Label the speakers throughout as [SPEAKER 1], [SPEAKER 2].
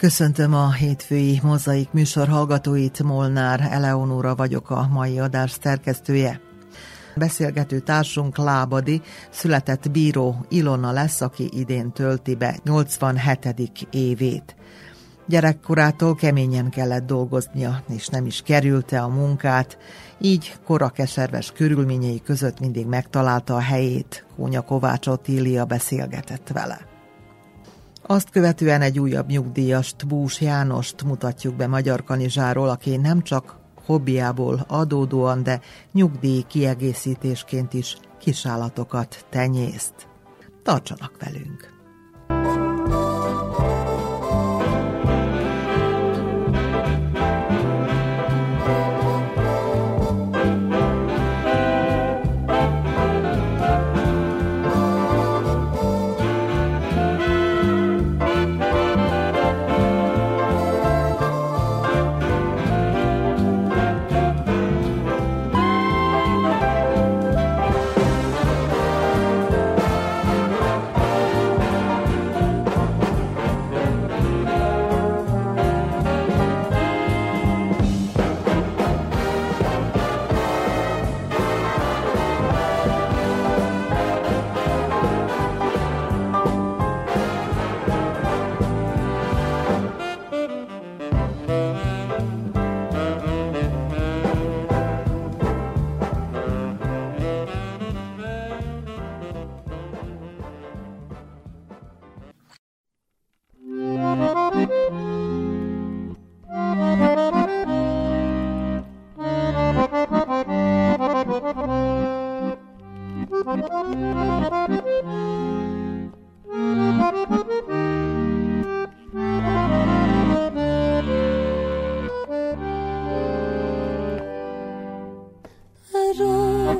[SPEAKER 1] Köszöntöm a hétfői mozaik műsor hallgatóit, Molnár Eleonóra vagyok a mai adás szerkesztője. Beszélgető társunk Lábadi született bíró Ilona lesz, aki idén tölti be 87. évét. Gyerekkorától keményen kellett dolgoznia, és nem is kerülte a munkát, így korakeserves körülményei között mindig megtalálta a helyét. Kónya Kovács Otília beszélgetett vele. Azt követően egy újabb nyugdíjast, Bús Jánost mutatjuk be Magyar Kanizsáról, aki nem csak hobbiából adódóan, de nyugdíj kiegészítésként is kisállatokat tenyészt. Tartsanak velünk!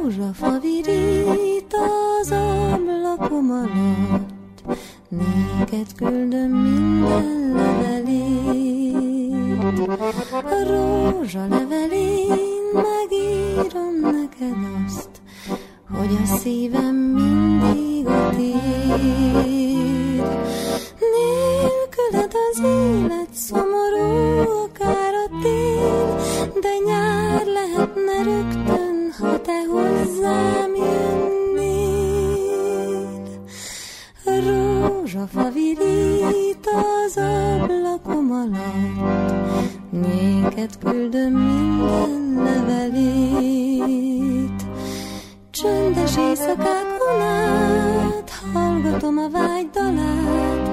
[SPEAKER 1] rózsafa virít az ablakom alatt, néked küldöm minden levelét. A rózsa levelén megírom neked azt, hogy a szívem mindig a tiéd. Nélküled az élet szomorú, akár a tél, de nyár lehetne rögtön. Néked küldöm minden levelét. Csöndes éjszakákon át hallgatom a vágy dalát,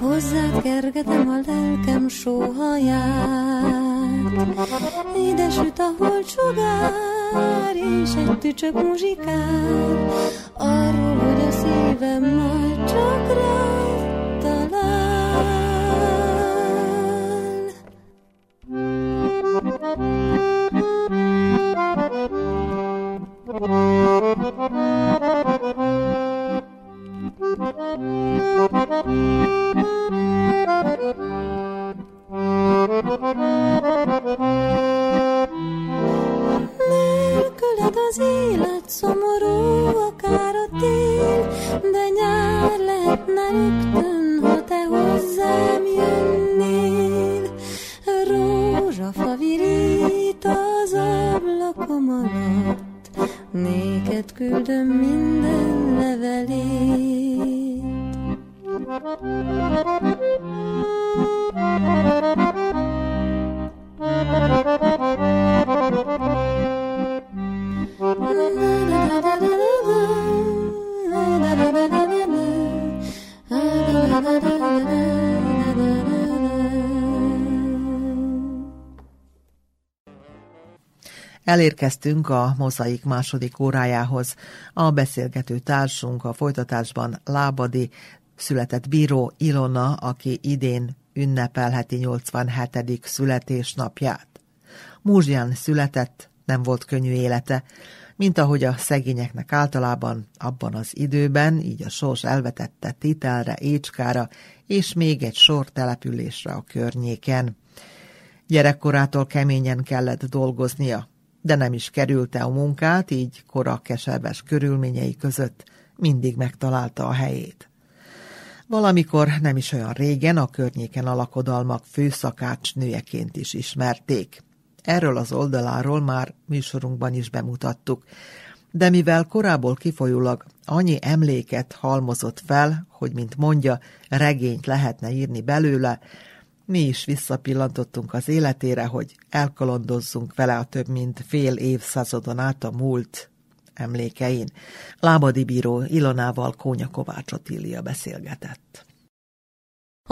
[SPEAKER 1] hozzád kergetem a lelkem sóhaját. Ide süt a holcsogár, és egy tücsök muzsikál, arról, hogy a szívem már csak rád. Nélküled az élet szomorú, akár a tél, de nyár lehetne rögtön, ha te hozzám jönnél. Rózsafa virít az ablakom alatt, Néked küldöm minden levelét. Da da da da da da da da da da da da da
[SPEAKER 2] Elérkeztünk a mozaik második órájához. A beszélgető társunk a folytatásban Lábadi, született bíró Ilona, aki idén ünnepelheti 87. születésnapját. Múzsján született, nem volt könnyű élete, mint ahogy a szegényeknek általában abban az időben, így a sors elvetette Titelre, Écskára és még egy sor településre a környéken. Gyerekkorától keményen kellett dolgoznia, de nem is kerülte a munkát, így kora keserves körülményei között mindig megtalálta a helyét. Valamikor nem is olyan régen a környéken a lakodalmak főszakács nőjeként is ismerték. Erről az oldaláról már műsorunkban is bemutattuk, de mivel korából kifolyólag annyi emléket halmozott fel, hogy mint mondja, regényt lehetne írni belőle, mi is visszapillantottunk az életére, hogy elkalandozzunk vele a több mint fél évszázadon át a múlt emlékein. Lábadi bíró Ilonával Kónya Kovács Otília beszélgetett.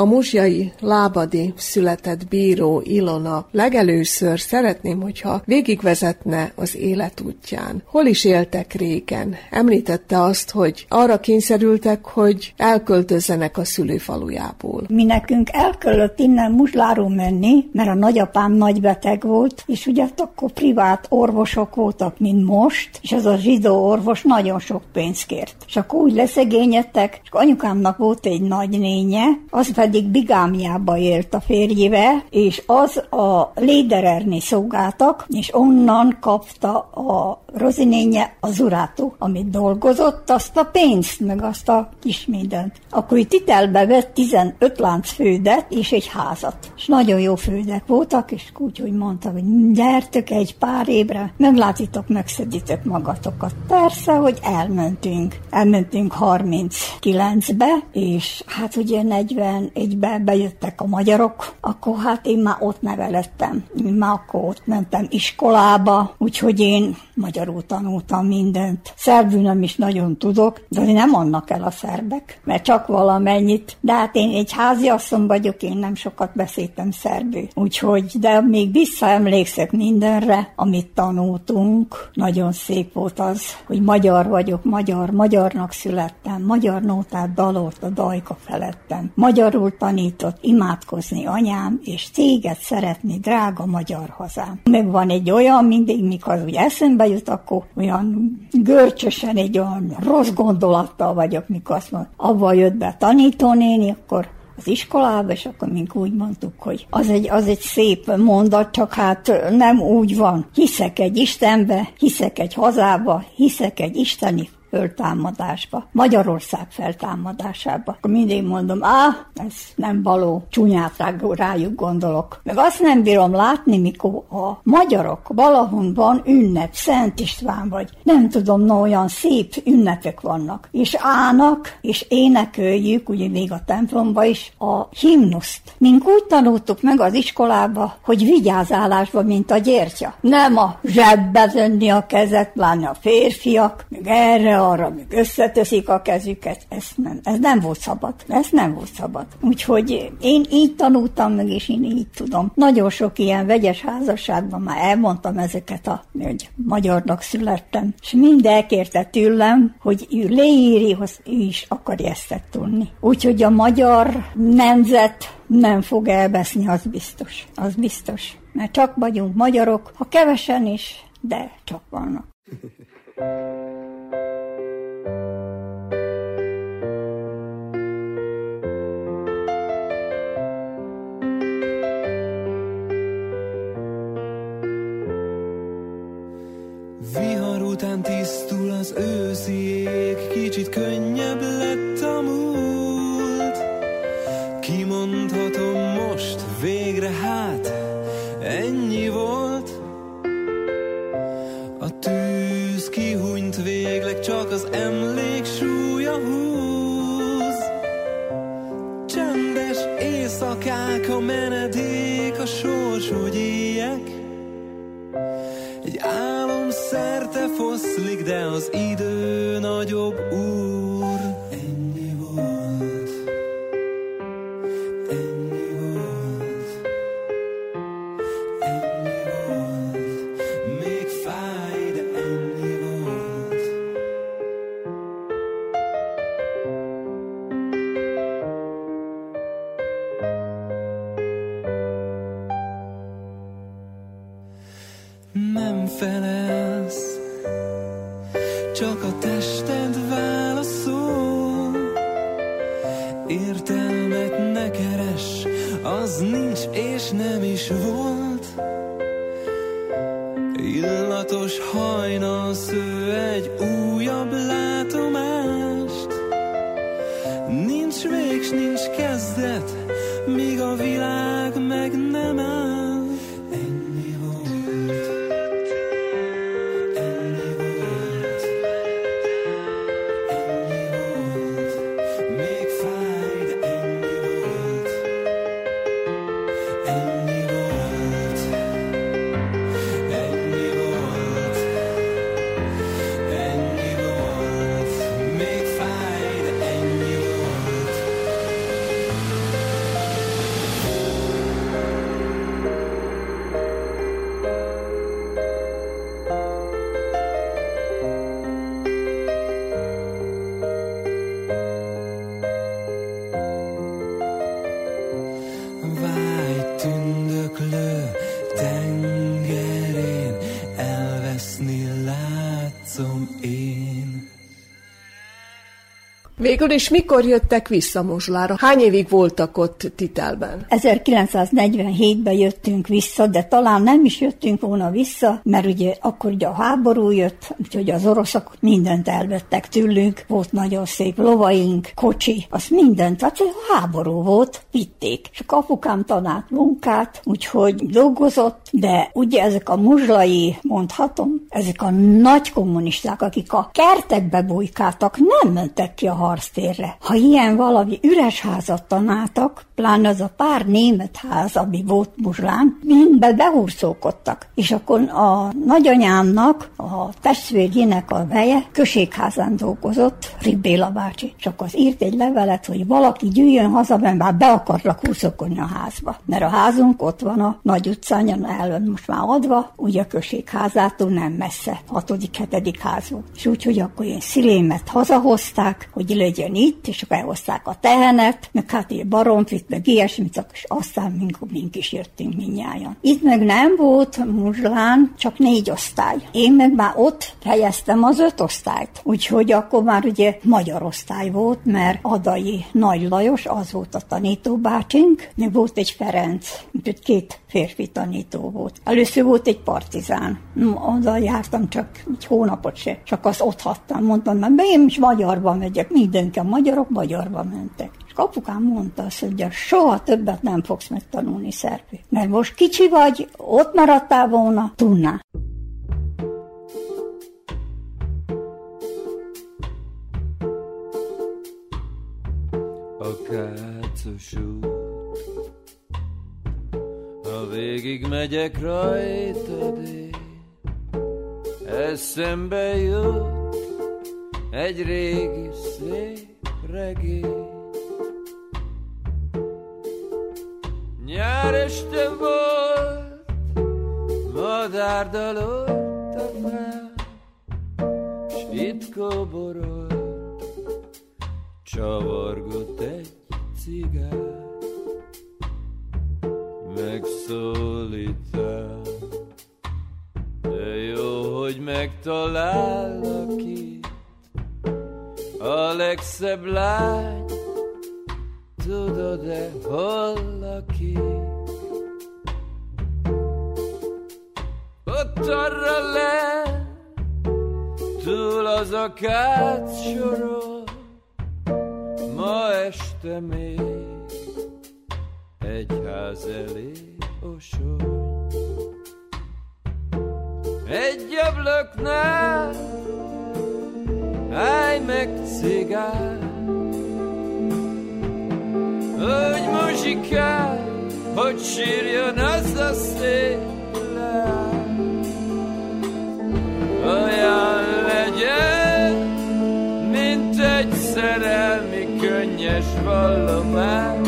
[SPEAKER 3] A muzsjai lábadi született bíró Ilona legelőször szeretném, hogyha végigvezetne az életútján. Hol is éltek régen? Említette azt, hogy arra kényszerültek, hogy elköltözzenek a szülőfalujából.
[SPEAKER 4] Mi nekünk el kellett innen Muzsláról menni, mert a nagyapám nagy beteg volt, és ugye akkor privát orvosok voltak, mint most, és az a zsidó orvos nagyon sok pénzt kért. És akkor úgy leszegényedtek, és anyukámnak volt egy nagynénye, az pedig bigámiába élt a férjével, és az a lédererni szolgáltak, és onnan kapta a rozinénye az urátó, amit dolgozott, azt a pénzt, meg azt a kis mindent. Akkor itt itelbe vett 15 lánc fődet és egy házat. És nagyon jó fődek voltak, és úgy, hogy mondta, hogy gyertök egy pár évre, meglátitok, megszeditek magatokat. Persze, hogy elmentünk. Elmentünk 39-be, és hát ugye 41-be bejöttek a magyarok, akkor hát én már ott nevelettem. Én már akkor ott mentem iskolába, úgyhogy én magyarul tanultam mindent. Szerbül is nagyon tudok, de nem annak el a szerbek, mert csak valamennyit. De hát én egy háziasszony vagyok, én nem sokat beszéltem szerbül. Úgyhogy, de még visszaemlékszek mindenre, amit tanultunk. Nagyon szép volt az, hogy magyar vagyok, magyar, magyarnak születtem, magyar nótát dalolt a dajka felettem. Magyarul tanított imádkozni anyám, és téged szeretni, drága magyar hazám. Meg van egy olyan, mindig, mikor úgy eszembe jut, akkor olyan görcsösen egy olyan rossz gondolattal vagyok, mikor azt mondom, abba jött be tanítónéni, akkor az iskolába, és akkor mink úgy mondtuk, hogy az egy, az egy szép mondat, csak hát nem úgy van. Hiszek egy Istenbe, hiszek egy hazába, hiszek egy isteni föltámadásba, Magyarország feltámadásába. Akkor mindig mondom, á, ez nem való, csúnyát rájuk gondolok. Meg azt nem bírom látni, mikor a magyarok valahol van ünnep, Szent István vagy, nem tudom, no, olyan szép ünnepek vannak. És állnak, és éneköljük, ugye még a templomba is, a himnuszt. Mink úgy tanultuk meg az iskolába, hogy vigyázálásba, mint a gyertya. Nem a zsebbe venni a kezet, pláne a férfiak, meg erre arra még összeteszik a kezüket, ez nem, ez nem volt szabad. Ez nem volt szabad. Úgyhogy én így tanultam meg, és én így tudom. Nagyon sok ilyen vegyes házasságban már elmondtam ezeket, a, hogy magyarnak születtem, és mind elkérte tőlem, hogy ő leíri, hogy ő is akarja ezt tudni. Úgyhogy a magyar nemzet nem fog elbeszni, az biztos. Az biztos. Mert csak vagyunk magyarok, ha kevesen is, de csak vannak.
[SPEAKER 5] után tisztul az őszi ég, kicsit könnyebb lett a múlt. A menedék, a sors, hogy éjek. Egy álom szerte foszlik, de az idő nagyobb úr.
[SPEAKER 3] Végül is mikor jöttek vissza Mozslára? Hány évig voltak ott Titelben?
[SPEAKER 4] 1947-ben jöttünk vissza, de talán nem is jöttünk volna vissza, mert ugye akkor ugye a háború jött, úgyhogy az oroszok mindent elvettek tőlünk, volt nagyon szép lovaink, kocsi, az mindent, tehát a háború volt, vitték. És apukám tanált munkát, úgyhogy dolgozott, de ugye ezek a muzslai, mondhatom, ezek a nagy kommunisták, akik a kertekbe bujkáltak, nem mentek ki a harctérre. Ha ilyen valami üres házat tanáltak, pláne az a pár német ház, ami volt Muzslán, mindbe behurcolkodtak. És akkor a nagyanyámnak, a testvérjének a veje községházán dolgozott, Ribbéla bácsi. Csak az írt egy levelet, hogy valaki gyűjjön haza, mert már be akarlak hurcolkodni a házba. Mert a házunk ott van a nagy utcán, el most már adva, ugye a községházától nem messze, hatodik, hetedik ház volt. És úgyhogy akkor én szilémet hazahozták, hogy legyen itt, és akkor elhozták a tehenet, meg hát egy baromfit, meg ilyesmit, és aztán mink, mink is jöttünk minnyáján. Itt meg nem volt Muzslán, csak négy osztály. Én meg már ott fejeztem az öt osztályt. Úgyhogy akkor már ugye magyar osztály volt, mert Adai Nagy Lajos, az volt a tanítóbácsink, meg volt egy Ferenc, úgyhogy két férfi tanító volt. Először volt egy partizán. Oda jártam csak egy hónapot se, csak azt ott hattam. Mondtam, mert én is magyarban megyek, mindenki a magyarok magyarba mentek. És apukám mondta azt, hogy soha többet nem fogsz megtanulni szerpi. Mert most kicsi vagy, ott maradtál volna, tudná.
[SPEAKER 6] A kácos út, ha végig megyek rajtad én, eszembe jut egy régi szép regény. Nyár este volt, madár dalott a fán, s itt koborolt, csavargott egy cigány. Megszólítál, de jó, hogy megtalállak itt, a legszebb lány, tudod-e, hol lakik? Ott arra le, túl az akác soron, ma este még egy ház elé osony. Egy ablaknál állj meg cigár, hogy muzsikál, hogy sírjon az a szép Olyan legyen, mint egy szerelmi könnyes vallomás,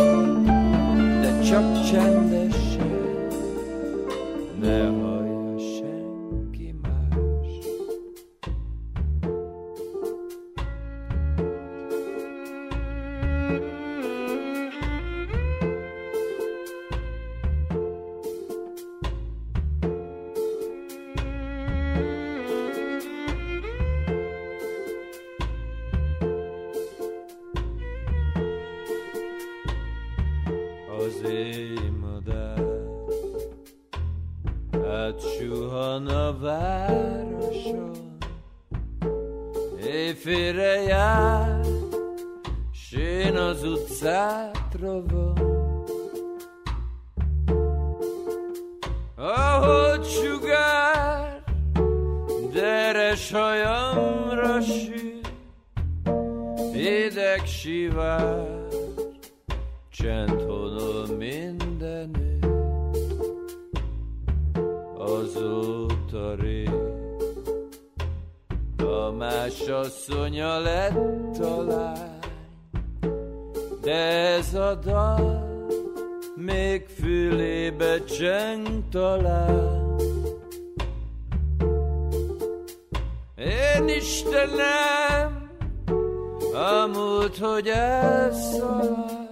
[SPEAKER 6] múlt, hogy elszalad,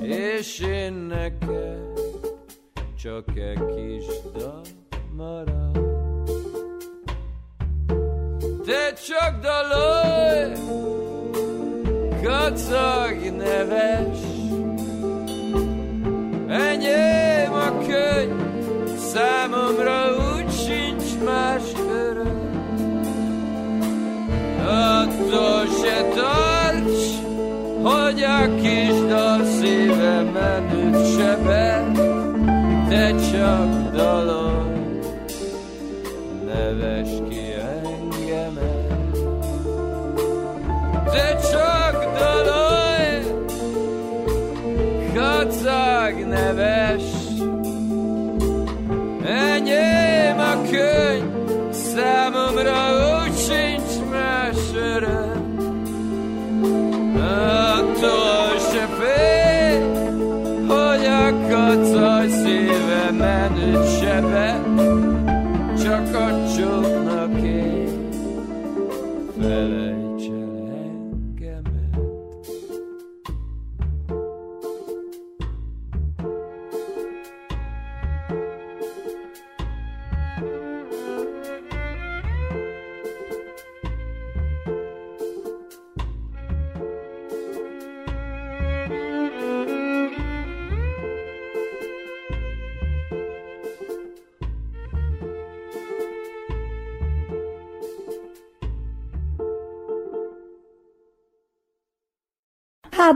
[SPEAKER 6] és én neked csak egy kis dal marad. Te csak dalolj, kacag neves, enyém a könyv, számomra úgy sincs más Attól se tarts, hogy a kis dal szívemen üt sebet, te csak dalolj,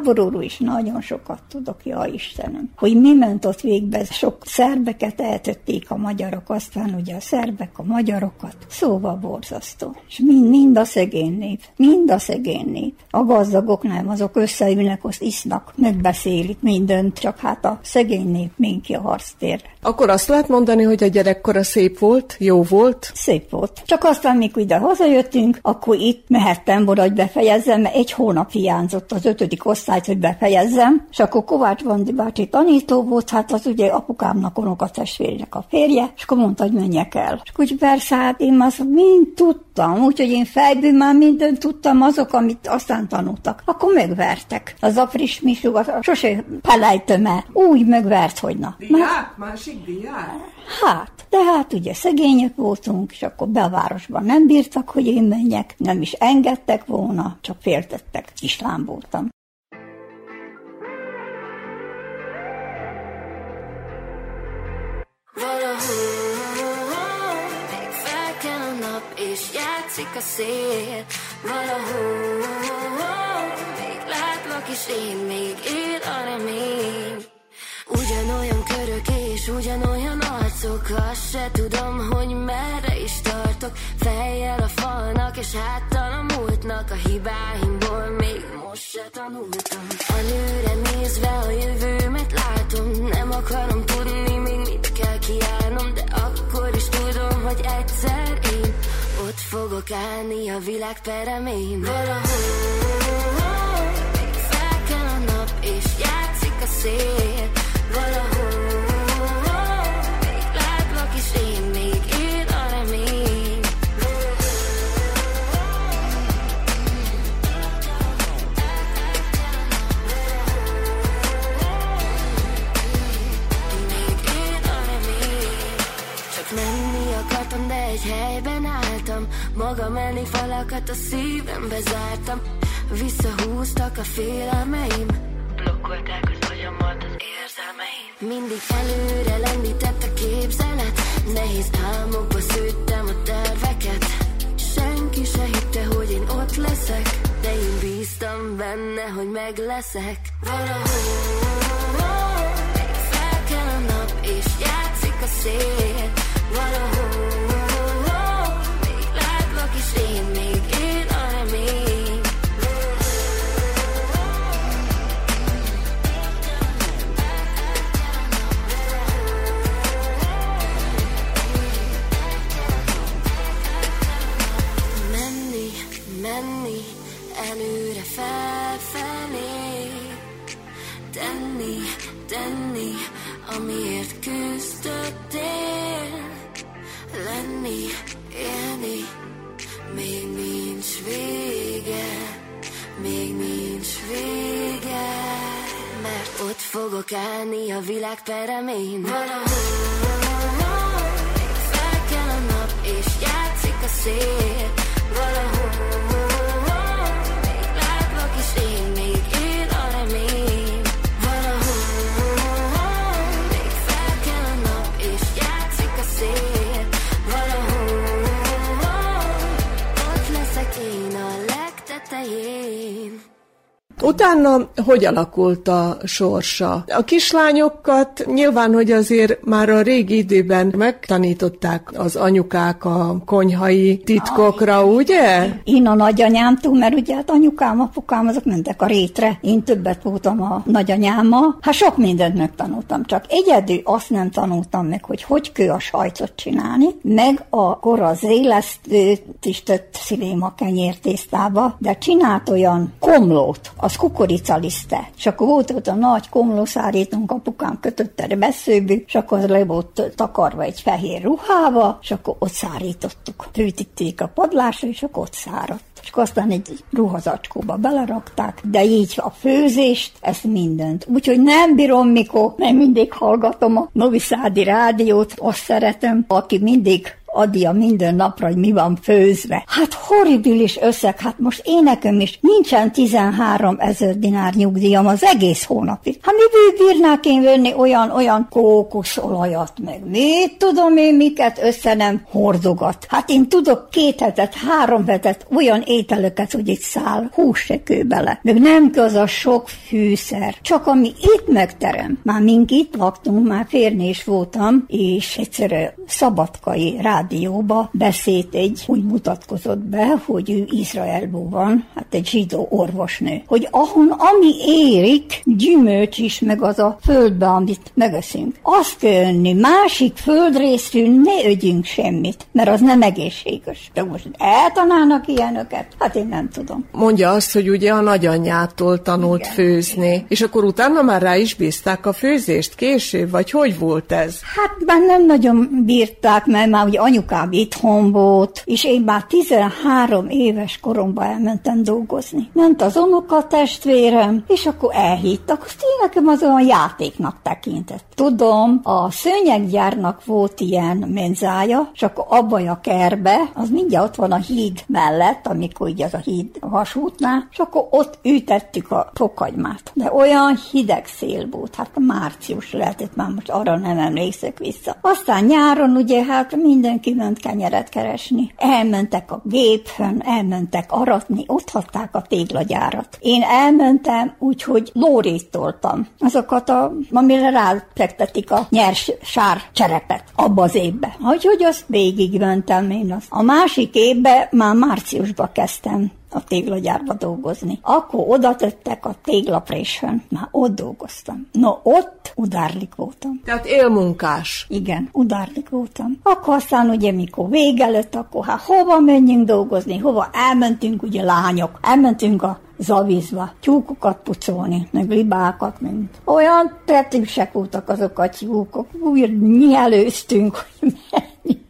[SPEAKER 4] Háborúról is nagyon sokat tudok, ja Istenem. Hogy mi ment ott végbe, sok szerbeket eltötték a magyarok, aztán ugye a szerbek a magyarokat. Szóval borzasztó. És mind, mind a szegény nép, mind a szegény nép. A gazdagok nem, azok összeülnek, azt isznak, megbeszélik mindent, csak hát a szegény nép minki a harctérre.
[SPEAKER 3] Akkor azt lehet mondani, hogy a gyerekkora szép volt, jó volt?
[SPEAKER 4] Szép volt. Csak aztán, mikor ide hazajöttünk, akkor itt mehettem volna, hogy befejezzem, mert egy hónap hiányzott az ötödik osztályt, hogy befejezzem, és akkor Kovács Bandi bácsi tanító volt, hát az ugye apukámnak, unokatestvérének a férje, és akkor mondta, hogy menjek el. És úgy persze, hát én azt mind tudtam, úgyhogy én fejből már mindent tudtam, azok, amit aztán tanultak. Akkor megvertek. Az apris misugat, sose felejtem el. Úgy megvert, hogy na.
[SPEAKER 3] Diák? Másik diák?
[SPEAKER 4] Hát, de hát ugye szegények voltunk, és akkor be a városban nem bírtak, hogy én menjek, nem is engedtek volna, csak féltettek. Kislám voltam.
[SPEAKER 7] Játszik a szél. Valahol még látlak, és én még él a remény. Ugyanolyan körök és ugyanolyan arcok Azt se tudom, hogy merre is tartok Fejjel a falnak és háttal a múltnak A hibáimból még most se tanultam A nőre nézve a jövőmet látom Nem akarom tudni, még mit kell kiállnom De akkor is tudom, hogy egyszer fogok állni a világ peremén. Valahol felkel a nap és játszik a szél. Valahol még látlak és én még él a remény. A remény. De egy helyben álltam Magam elé falakat a szívembe zártam. Visszahúztak a félelmeim. Blokkolták az agyamat az érzelmeim. Mindig előre lendített a képzelet. Nehéz álmokba szőttem a terveket. Senki se hitte, hogy én ott leszek. De én bíztam benne, hogy meg leszek. Valahol fel kell a nap és játszik a szél. Valahol látlak is ott fogok állni a világ peremén Valahol fel kell a nap és játszik a szél. Valahol még látlak is én, még él a Valahol még fel kell nap és játszik a szél. Valahol ott leszek én a legtetején
[SPEAKER 3] Utána hogy alakult a sorsa? A kislányokat nyilván, hogy azért már a régi időben megtanították az anyukák a konyhai titkokra, ugye?
[SPEAKER 4] Én a nagyanyámtól, mert ugye hát anyukám, apukám, azok mentek a rétre. Én többet voltam a nagyanyámmal. Hát sok mindent megtanultam, csak egyedül azt nem tanultam meg, hogy hogy kell a sajtot csinálni, meg akkor az élesztőt is tött sziléma kenyértésztába, de csinált olyan komlót, az kukoricaliszte. És akkor volt ott a nagy komlószárítunk, apukám kötött erre beszőbű, és akkor le volt takarva egy fehér ruhába, és akkor ott szárítottuk. Fűtíték a padlásra, és akkor ott száradt és aztán egy ruhazacskóba belerakták, de így a főzést, ezt mindent. Úgyhogy nem bírom, mikor, mert mindig hallgatom a Noviszádi rádiót, azt szeretem, aki mindig adja minden napra, hogy mi van főzve. Hát horribilis összeg, hát most én nekem is nincsen 13 ezer dinár nyugdíjam az egész hónapig. Hát miből bírnák én venni olyan, olyan kókuszolajat, meg mit tudom én, miket össze nem hordogat. Hát én tudok két hetet, három hetet olyan ételeket, hogy itt száll hús bele. Meg nem az a sok fűszer, csak ami itt megterem. Már mink itt laktunk, már férnés voltam, és egyszer szabadkai rádióba beszélt egy, úgy mutatkozott be, hogy ő Izraelból van, hát egy zsidó orvosnő, hogy ahon ami érik, gyümölcs is, meg az a földbe, amit megeszünk, azt kell önni, másik földrészről ne ögyünk semmit, mert az nem egészséges. De most eltanálnak ilyenöket? Hát én nem tudom.
[SPEAKER 3] Mondja azt, hogy ugye a nagyanyjától tanult Igen. főzni, és akkor utána már rá is bízták a főzést később, vagy hogy volt ez?
[SPEAKER 4] Hát már nem nagyon bírták, mert már ugye anyukám itthon volt, és én már 13 éves koromban elmentem dolgozni. Ment az unoka testvérem, és akkor elhittak. Azt én nekem az olyan játéknak tekintett. Tudom, a szőnyeggyárnak volt ilyen menzája, akkor abba a kerbe, az mindjárt ott van a híd mellett, amikor így az a híd vasútnál, és akkor ott ütettük a fokagymát. De olyan hideg szél volt, hát március lehetett, már most arra nem emlékszek vissza. Aztán nyáron ugye hát mindenki ment kenyeret keresni. Elmentek a géphön, elmentek aratni, ott hatták a téglagyárat. Én elmentem úgy, hogy lórét toltam. Azokat, a, amire ráfektetik a nyers sár cserepet abba az évbe. Úgyhogy azt végigmentem én. Azt. A másik évben már márciusban kezdtem a téglagyárba dolgozni. Akkor oda tettek a téglaprésön. Már ott dolgoztam. No, ott udárlik voltam.
[SPEAKER 3] Tehát élmunkás.
[SPEAKER 4] Igen, udárlik voltam. Akkor aztán ugye mikor vége lett, akkor hát hova menjünk dolgozni, hova elmentünk ugye lányok, elmentünk a zavizva, tyúkokat pucolni, meg libákat, meg olyan tetűsek voltak azok a tyúkok, úgy nyelőztünk, hogy mennyi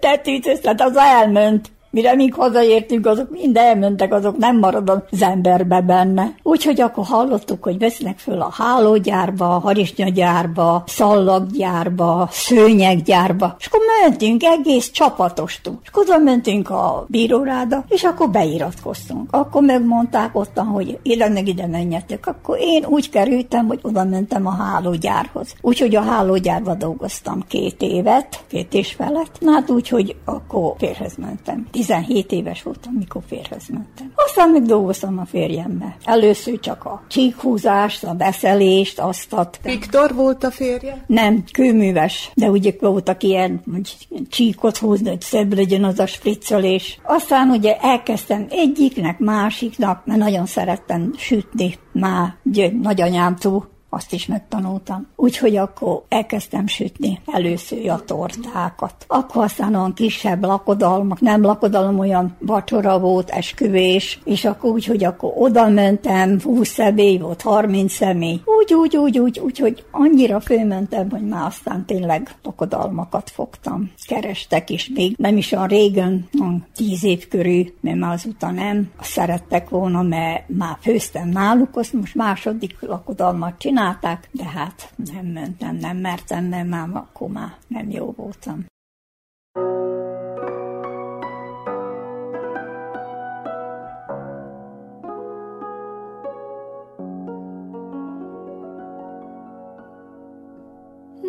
[SPEAKER 4] tetűt, tehát az elment. Mire még hazaértünk, azok mind elmentek, azok nem marad az emberbe benne. Úgyhogy akkor hallottuk, hogy vesznek föl a hálógyárba, a harisnyagyárba, szallaggyárba, szőnyeggyárba, és akkor mentünk, egész csapatostunk. És akkor mentünk a bíróráda, és akkor beiratkoztunk. Akkor megmondták ottan, hogy ide meg ide menjetek. Akkor én úgy kerültem, hogy oda mentem a hálógyárhoz. Úgyhogy a hálógyárba dolgoztam két évet, két és felett. Na hát úgy, hogy akkor férhez mentem. 17 éves voltam, mikor férhez mentem. Aztán még dolgoztam a férjemmel. Először csak a csíkhúzást, a beszelést, azt adtam.
[SPEAKER 3] Viktor volt a férje?
[SPEAKER 4] Nem, kőműves, de ugye voltak ilyen, hogy csíkot húzni, hogy szebb legyen az a spriccelés. Aztán ugye elkezdtem egyiknek, másiknak, mert nagyon szerettem sütni már nagyanyámtól, azt is megtanultam. Úgyhogy akkor elkezdtem sütni először a tortákat. Akkor aztán olyan kisebb lakodalmak, nem lakodalom, olyan vacsora volt, esküvés, és akkor úgy, hogy akkor oda mentem, 20 személy volt, 30 személy. Úgy, úgy, úgy, úgy, úgy, hogy annyira fölmentem, hogy már aztán tényleg lakodalmakat fogtam. Kerestek is még, nem is olyan régen, tíz év körül, mert már azután nem. Szerettek volna, mert már főztem náluk, azt most második lakodalmat csinál, csinálták, de hát nem mentem, nem mertem, mert már akkor már nem jó voltam.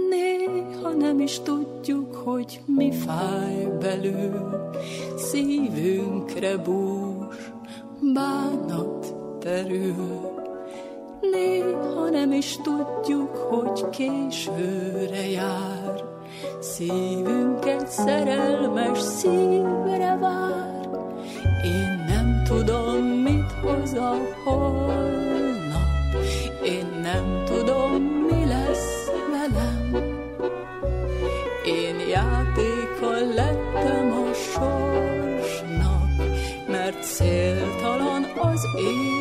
[SPEAKER 8] Néha nem is tudjuk, hogy mi fáj belül, szívünkre bús, bánat terül. Néha nem is tudjuk, hogy későre jár. Szívünk egy szerelmes szívre vár. Én nem tudom, mit hoz a holnap. Én nem tudom, mi lesz velem. Én játéka lettem a sorsnak, mert céltalan az életem.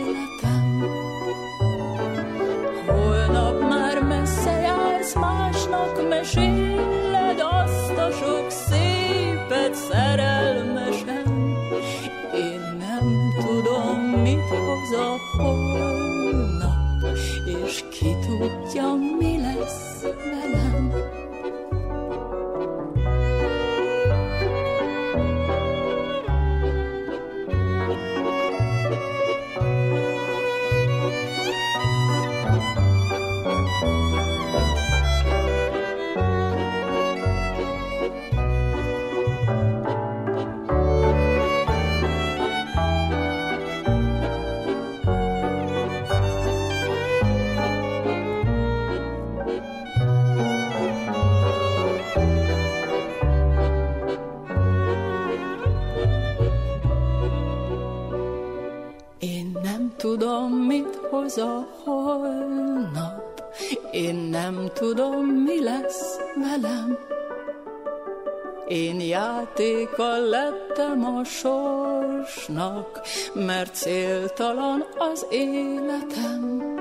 [SPEAKER 8] Játéka lettem a sorsnak, mert céltalan az életem.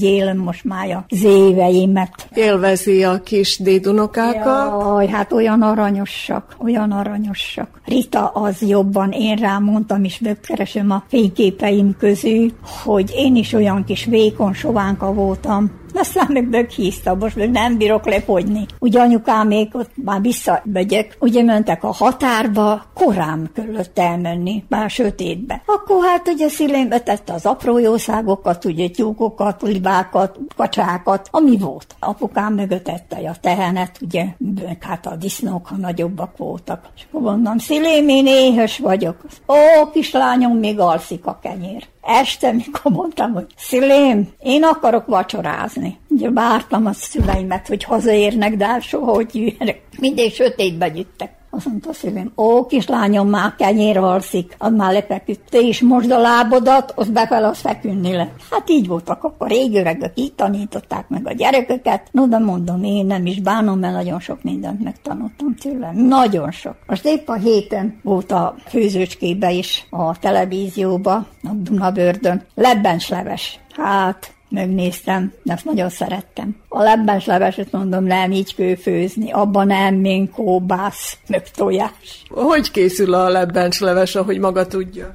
[SPEAKER 4] Így élem most már az éveimet.
[SPEAKER 3] Élvezi a kis dédunokákat?
[SPEAKER 4] Jaj, hát olyan aranyosak, olyan aranyosak. Rita az jobban, én rám mondtam, és megkeresem a fényképeim közül, hogy én is olyan kis vékony sovánka voltam, aztán meg meghízta, most meg nem bírok lefogyni. Ugye még ott már visszamegyek, ugye mentek a határba, korán kellett elmenni, már sötétbe. Akkor hát ugye szilénbe tette az apró jószágokat, ugye tyúkokat, libákat, kacsákat, ami volt. Apukám mögötette a tehenet, ugye, hát a disznók, ha nagyobbak voltak. És akkor mondom, szilém, én éhes vagyok. Ó, kislányom, még alszik a kenyér. Este, mikor mondtam, hogy Szilém, én akarok vacsorázni. Ugye vártam a szüleimet, hogy hazaérnek, de hát soha, hogy jöjjenek. Mindig sötétbe gyűjtek. A Azt mondta szívem, ó, kislányom, már kenyér alszik, az már lefeküdt. Te is most a lábodat, az befel az feküdni le. Hát így voltak akkor régi öregek, így tanították meg a gyerekeket. No, de mondom, én nem is bánom, mert nagyon sok mindent megtanultam tőle. Nagyon sok. Most épp a héten volt a főzőcskébe is, a televízióba, a Dunabördön, leves. Hát, megnéztem, de azt nagyon szerettem. A lebbes leveset mondom, nem így főzni, abban nem mint kóbász, meg tojás.
[SPEAKER 3] Hogy készül a lebbens leves, ahogy maga tudja?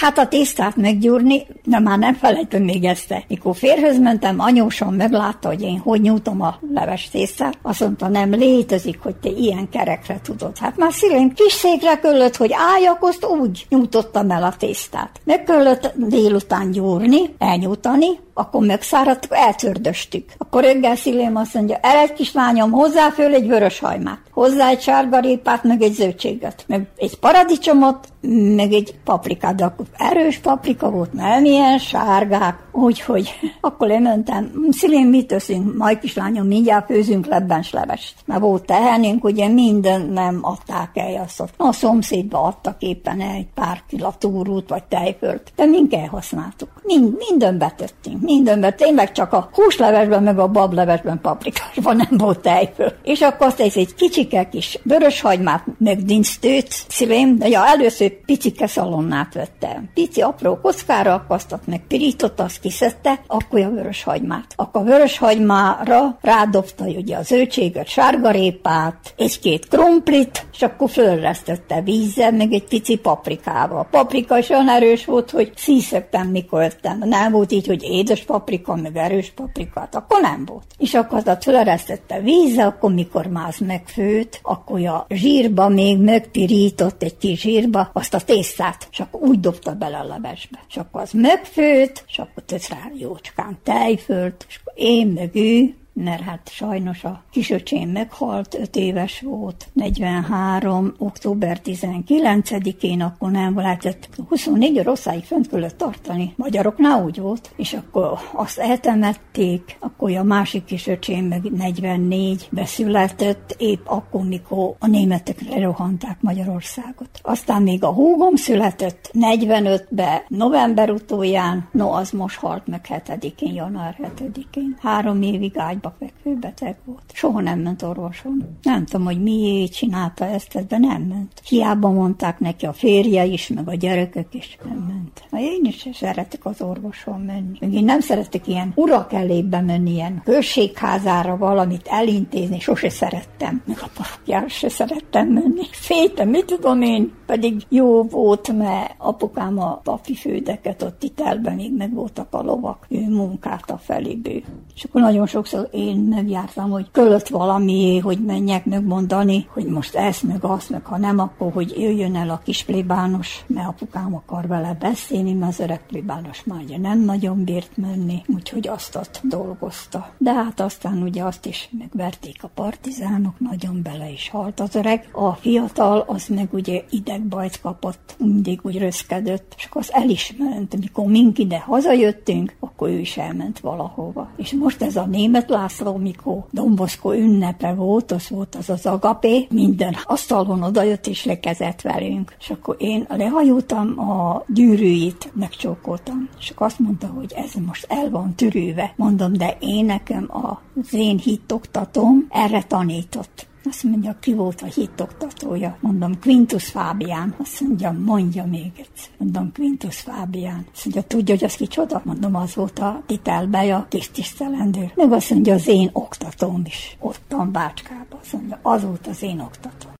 [SPEAKER 4] Hát a tésztát meggyúrni, de már nem felejtem még ezt. Mikor férhez mentem, anyósom meglátta, hogy én hogy nyújtom a leves tésztát. Azt mondta, nem létezik, hogy te ilyen kerekre tudod. Hát már szívem kis székre köllött, hogy álljak, azt úgy nyújtottam el a tésztát. Meg kellett délután gyúrni, elnyújtani, akkor megszáradt, eltördöstük. Akkor reggel szilém azt mondja, el egy kislányom, hozzá föl egy vörös hajmát, hozzá egy sárgarépát, meg egy zöldséget, meg egy paradicsomot, meg egy paprikát, de akkor erős paprika volt, nem ilyen sárgák, úgyhogy akkor lementem, szilén mit teszünk, majd kislányom, mindjárt főzünk lebbens levest. Mert volt tehenünk, ugye minden nem adták el azt. A szomszédba adtak éppen egy pár kilatúrút, vagy tejfölt, de mink elhasználtuk. Mind, minden betettünk, mindenben, tényleg csak a húslevesben, meg a bablevesben, paprikásban nem volt tejföl. És akkor azt egy kicsike kis vöröshagymát, meg dincstőt, szívém, de ja, először picike szalonnát vettem. Pici apró kockára akasztott, meg pirított, azt kiszedte, akkor a vöröshagymát. Akkor a vöröshagymára rádobta ugye a zöldséget, sárgarépát, egy-két krumplit, és akkor fölresztette vízzel, meg egy pici paprikával. A paprika is olyan erős volt, hogy szíszögtem, mikor ettem. Nem volt így, hogy édes paprika, meg erős paprikát, akkor nem volt. És akkor azt fölresztette vízzel, akkor mikor máz megfőtt, akkor a zsírba még megpirított egy kis zsírba azt a tésztát, és akkor úgy dobta bele a levesbe. És akkor az megfőtt, és akkor tesz rá jócskán tejfölt, és akkor én meg ő mert hát sajnos a kisöcsém meghalt, 5 éves volt, 43. október 19-én, akkor nem lehetett 24 rosszáig fönt kellett tartani. Magyaroknál úgy volt, és akkor azt eltemették, akkor a másik kisöcsém meg 44 beszületett, épp akkor, mikor a németek lerohanták Magyarországot. Aztán még a húgom született 45-be, november utóján, no, az most halt meg 7-én, január 7-én. Három évig ágy ágyba fekvő beteg volt. Soha nem ment orvoson. Nem tudom, hogy miért csinálta ezt, de nem ment. Hiába mondták neki a férje is, meg a gyerekek is, nem ment. Na, én is szeretek az orvoson menni. Még én nem szeretek ilyen urak elé bemenni, ilyen községházára valamit elintézni, sose szerettem. Meg a parokjára se szerettem menni. Féltem, mit tudom én, pedig jó volt, mert apukám a papi fődeket ott itelben még meg voltak a lovak, ő munkát a felébő. És akkor nagyon sokszor én megjártam, hogy kölött valami, hogy menjek megmondani, hogy most ezt, meg azt, meg ha nem, akkor hogy jöjjön el a kis plébános, mert apukám akar vele beszélni, mert az öreg plébános már ugye nem nagyon bírt menni, úgyhogy azt ott dolgozta. De hát aztán ugye azt is megverték a partizánok, nagyon bele is halt az öreg. A fiatal az meg ugye idegbajt kapott, mindig úgy röszkedett, és akkor az el is ment. Mikor mink ide hazajöttünk, akkor ő is elment valahova. És most ez a német László Mikó Domboszko ünnepe volt, az volt az az agapé, minden asztalon odajött és lekezett velünk. És akkor én lehajultam, a gyűrűit megcsókoltam. És akkor azt mondta, hogy ez most el van tűrőve. Mondom, de én nekem az én hitoktatom erre tanított. Azt mondja, ki volt a hitoktatója? Mondom, Quintus Fábián. Azt mondja, mondja még egyszer. Mondom, Quintus Fábián. Azt mondja, tudja, hogy az kicsoda? Mondom, az volt a titelbe a kis tisztelendő. Meg azt mondja, az én oktatóm is. Ottan Bácskában. Azt mondja, az volt az én oktatóm.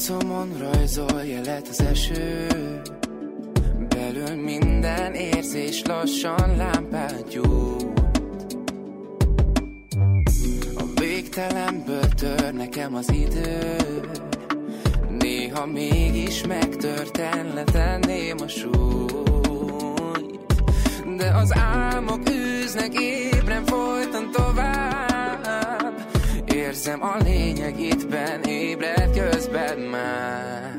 [SPEAKER 9] Arcomon rajzol jelet az eső. Belül minden érzés lassan lámpát gyújt. A végtelenből tör nekem az idő. Néha mégis megtörten letenném a súlyt. De az álmok űznek ébren folyton tovább Érzem a lényeg itt ben ébred közben már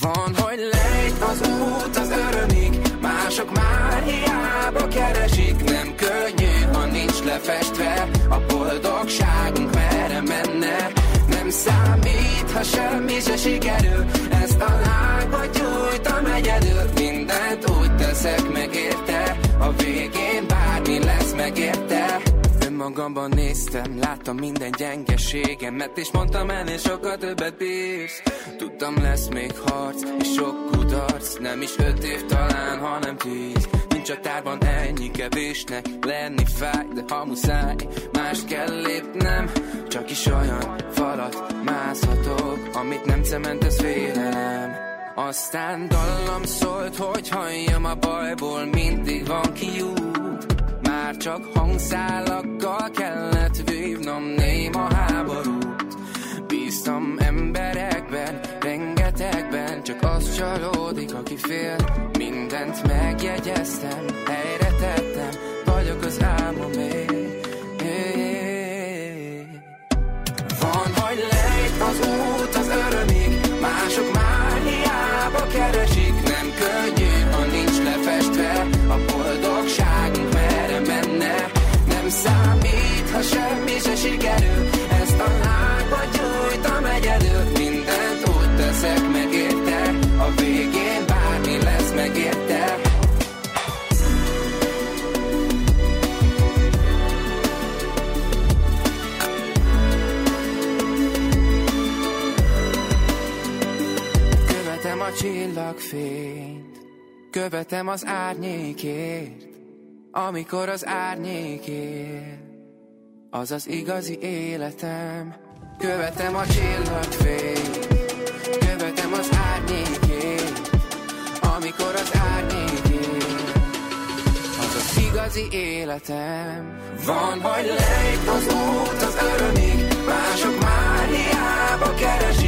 [SPEAKER 9] Van, hogy lejt az út az örömig, mások már hiába keresik. Nem könnyű, ha nincs lefestve, a boldogságunk merre menne. Nem számít, ha semmi se sikerül, ezt a lábat gyújtam egyedül. Mindent úgy teszek meg érte, a végén bármi lesz megérte. Önmagamban néztem, láttam minden gyengeségemet És mondtam ennél sokkal többet bírsz Tudtam lesz még harc, és sok kudarc Nem is öt év talán, hanem tíz. Nincs a tárban ennyi kevésnek Lenni fáj, de ha muszáj Más kell lépnem. Csak is olyan falat mászhatok Amit nem cement, ez félelem. Aztán dallam szólt, hogy halljam a bajból, mindig van kiút. Már csak hangszálakkal kellett vívnom néma háborút. Bíztam emberekben, rengetegben, csak az csalódik, aki fél. Mindent megjegyeztem, helyre tettem, vagyok az álmomé. Van, hogy lejt az út az örömig, mások már hiába keresik, semmi se sikerül, ezt a lángba gyújtam egyedül, mindent úgy teszek megérte, a végén bármi lesz megérte. Követem a csillagfényt, követem az árnyékért, amikor az árnyék ér, az az igazi életem. Követem a csillagfényt, követem az árnyékért, amikor az árnyék ér, az az igazi életem. Van, hogy lejt az út az örömig, mások már hiába keresik,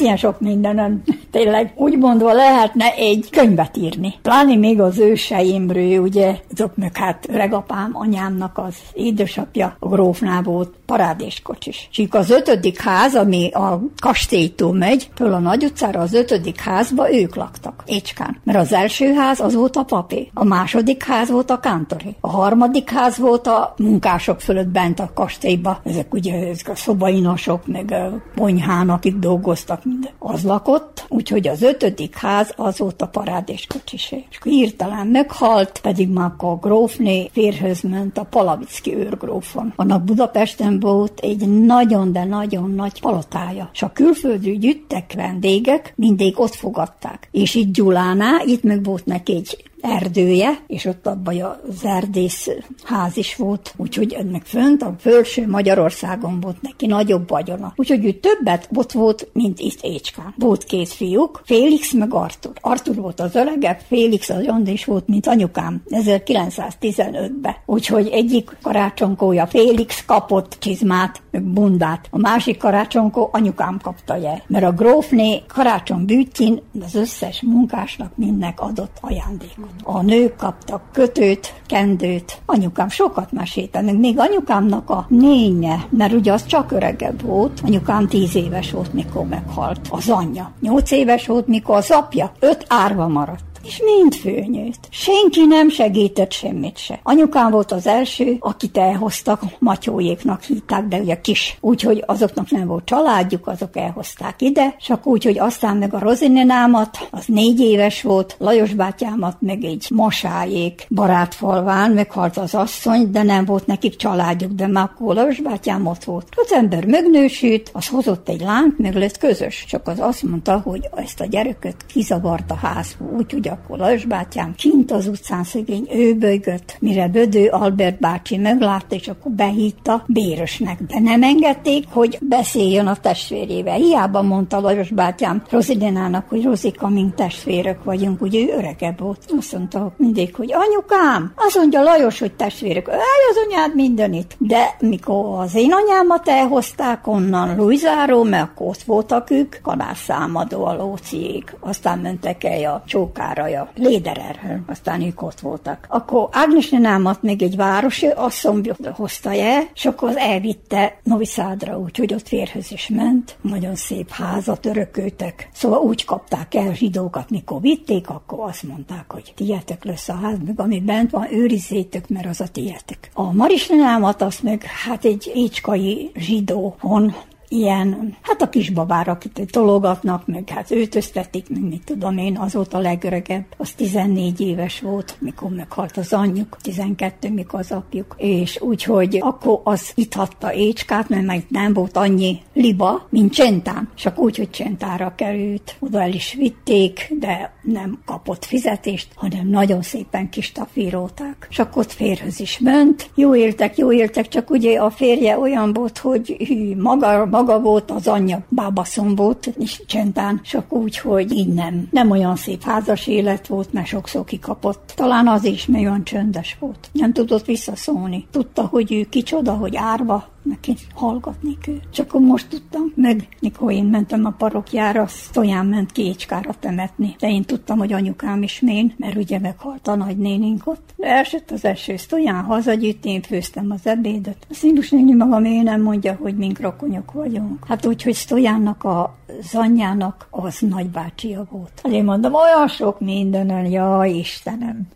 [SPEAKER 4] ilyen sok mindenen tényleg úgy mondva lehetne egy könyvet írni. Pláne még az őseimről, ugye, azok meg hát öregapám, anyámnak az édesapja, a grófnál volt parádéskocsis. És az ötödik ház, ami a kastélytól megy, föl a nagy utcára az ötödik házba ők laktak, Écskán. Mert az első ház az volt a papé, a második ház volt a kántori, a harmadik ház volt a munkások fölött bent a kastélyba, ezek ugye ezek a szobainosok, meg a konyhán, akik dolgoztak, minden. Az lakott, úgyhogy az ötödik ház az volt a parádéskocsisé. És hirtelen meghalt, pedig már akkor a grófné férhöz ment a Palavicki őrgrófon. Annak Budapesten volt egy nagyon, de nagyon nagy palotája. És a külföldről jöttek vendégek, mindig ott fogadták. És itt Gyulánál, itt meg volt neki egy erdője, és ott abban az erdész ház is volt, úgyhogy ennek fönt, a felső Magyarországon volt neki nagyobb vagyona. Úgyhogy ő többet ott volt, mint itt Écskán. Volt két fiúk, Félix meg Artur. Artur volt az öregebb, Félix az olyan is volt, mint anyukám 1915-ben. Úgyhogy egyik karácsonkója Félix kapott csizmát, meg bundát. A másik karácsonkó anyukám kapta je. Mert a grófné karácsony bűtjén az összes munkásnak mindnek adott ajándékot. A nők kaptak kötőt, kendőt. Anyukám sokat mesélte, meg még anyukámnak a nénye, mert ugye az csak öregebb volt. Anyukám tíz éves volt, mikor meghalt. Az anyja. Nyolc éves volt, mikor az apja. Öt árva maradt és mind főnyőtt. Senki nem segített semmit se. Anyukám volt az első, akit elhoztak, matyójéknak hitták, de ugye kis. Úgyhogy azoknak nem volt családjuk, azok elhozták ide, csak úgy, hogy aztán meg a Rozininámat, az négy éves volt, Lajos bátyámat meg egy masájék barátfalván, meghalt az asszony, de nem volt nekik családjuk, de már akkor Lajos bátyám ott volt. Az ember megnősült, az hozott egy lányt, meg lett közös. Csak az azt mondta, hogy ezt a gyereket kizavart a házból, úgyhogy akkor Lajos bátyám kint az utcán szegény ő bőgött, mire Bödő Albert bácsi meglátta, és akkor behitta Bérösnek. De nem engedték, hogy beszéljön a testvérével. Hiába mondta Lajos bátyám Rozidenának, hogy Rozika, mint testvérek vagyunk, ugye ő öregebb volt. Azt mondta mindig, hogy anyukám, azt mondja Lajos, hogy testvérek. Elj az anyád mindenit. De mikor az én anyámat elhozták onnan Luizáról, mert akkor ott voltak ők, kanászámadó a lóciék, aztán mentek el a csókára, a Lédererről, aztán ők ott voltak. Akkor Ágnes nenámat még egy városi asszony hozta el, és akkor elvitte Noviszádra, úgyhogy ott férhez is ment. Nagyon szép házat örököltek. Szóval úgy kapták el zsidókat, mikor vitték, akkor azt mondták, hogy tietek lesz a ház, meg ami bent van, őrizzétek, mert az a tietek. A Maris nenámat azt meg, hát egy écskai zsidóhon ilyen, hát a kisbabára tologatnak, meg hát öltöztetik, meg mit tudom én, az volt a legöregebb, az 14 éves volt, mikor meghalt az anyjuk, 12, mikor az apjuk, és úgyhogy akkor az ithatta écskát, mert meg nem volt annyi liba, mint Csentán, és akkor úgy, hogy Csentára került, oda el is vitték, de nem kapott fizetést, hanem nagyon szépen kis tafírolták. És akkor ott férhez is ment, jó éltek, jó éltek, csak ugye a férje olyan volt, hogy hű, maga, maga volt, az anyja bábaszon volt, és csendán, csak úgy, hogy így nem. Nem olyan szép házas élet volt, mert sokszor kikapott. Talán az is, mert olyan csöndes volt. Nem tudott visszaszólni. Tudta, hogy ő kicsoda, hogy árva, neki hallgatni ő. Csak akkor most tudtam meg, mikor én mentem a parokjára, Sztoján ment Kécskára temetni. De én tudtam, hogy anyukám is mén, mert ugye meghalt a nagynénink ott. De elsőtt az első Sztoján hazagyűjt, én főztem az ebédet. A színus néni maga én nem mondja, hogy mink rokonyok vagyunk. Hát úgy, hogy Sztojánnak a anyjának az nagybácsia volt. Hát én mondom, olyan sok mindenen, jaj Istenem.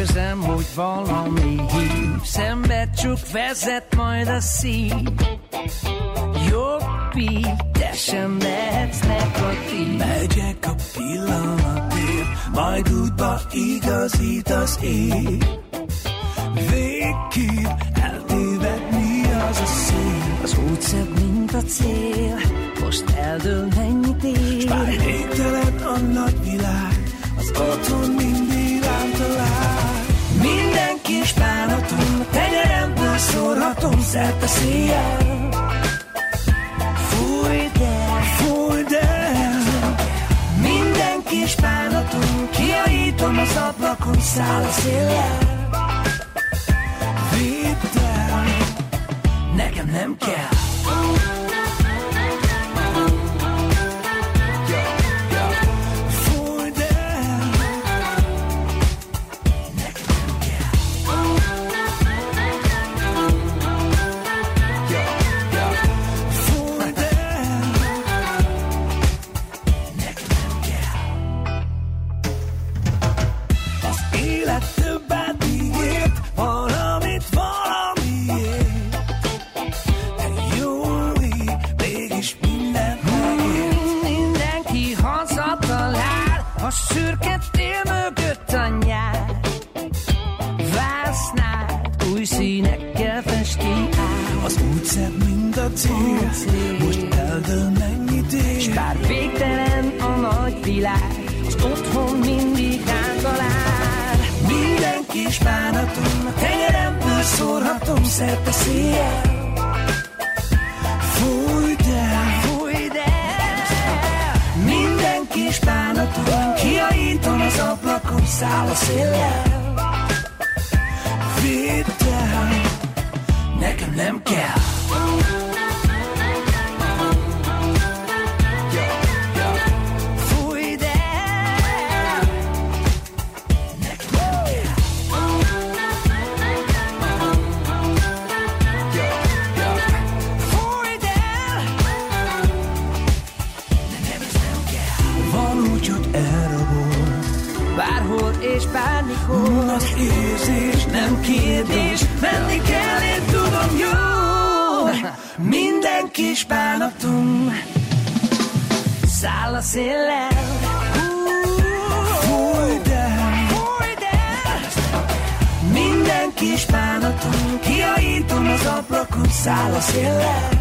[SPEAKER 10] Érzem, hogy valami hív, szembe csak vezet majd a szív. Jobbi, te sem lehetsz negatív.
[SPEAKER 11] Megyek a pillanatért, majd útba igazít az ég. Végképp eltéved mi az a szél.
[SPEAKER 10] Az út szebb, mint a cél, most eldől mennyi tér.
[SPEAKER 11] S bár a nagy világ, az otthon talál.
[SPEAKER 10] Minden kis bánatom, tenyeremből szórhatom szerte széjjel. Fújj el,
[SPEAKER 11] Fújd el,
[SPEAKER 10] minden kis bánatom, kiajítom az ablakon, száll a széllel.
[SPEAKER 11] vidd el,
[SPEAKER 10] Nekem nem kell. A szürke tél mögött a nyár. Vásznát új színekkel festi át.
[SPEAKER 11] Az út szebb, mint a cél, most eldől mennyi
[SPEAKER 10] S
[SPEAKER 11] tér.
[SPEAKER 10] bár végtelen a nagy világ, az otthon mindig ránk talál.
[SPEAKER 11] Minden kis bánatom, a tenyeremből szórhatom szerte széjjel. Kis bánatom, kiajítom az ablakon, száll a széllel. Vidd el,
[SPEAKER 10] nekem nem kell. Bármikor
[SPEAKER 11] Az érzés nem kérdés, menni kell, én tudom jó. Minden kis bánatom,
[SPEAKER 10] Száll a széllel.
[SPEAKER 11] Fújd el,
[SPEAKER 10] Fújd el
[SPEAKER 11] kis bánatom Kiajítom az ablakon, száll a széllel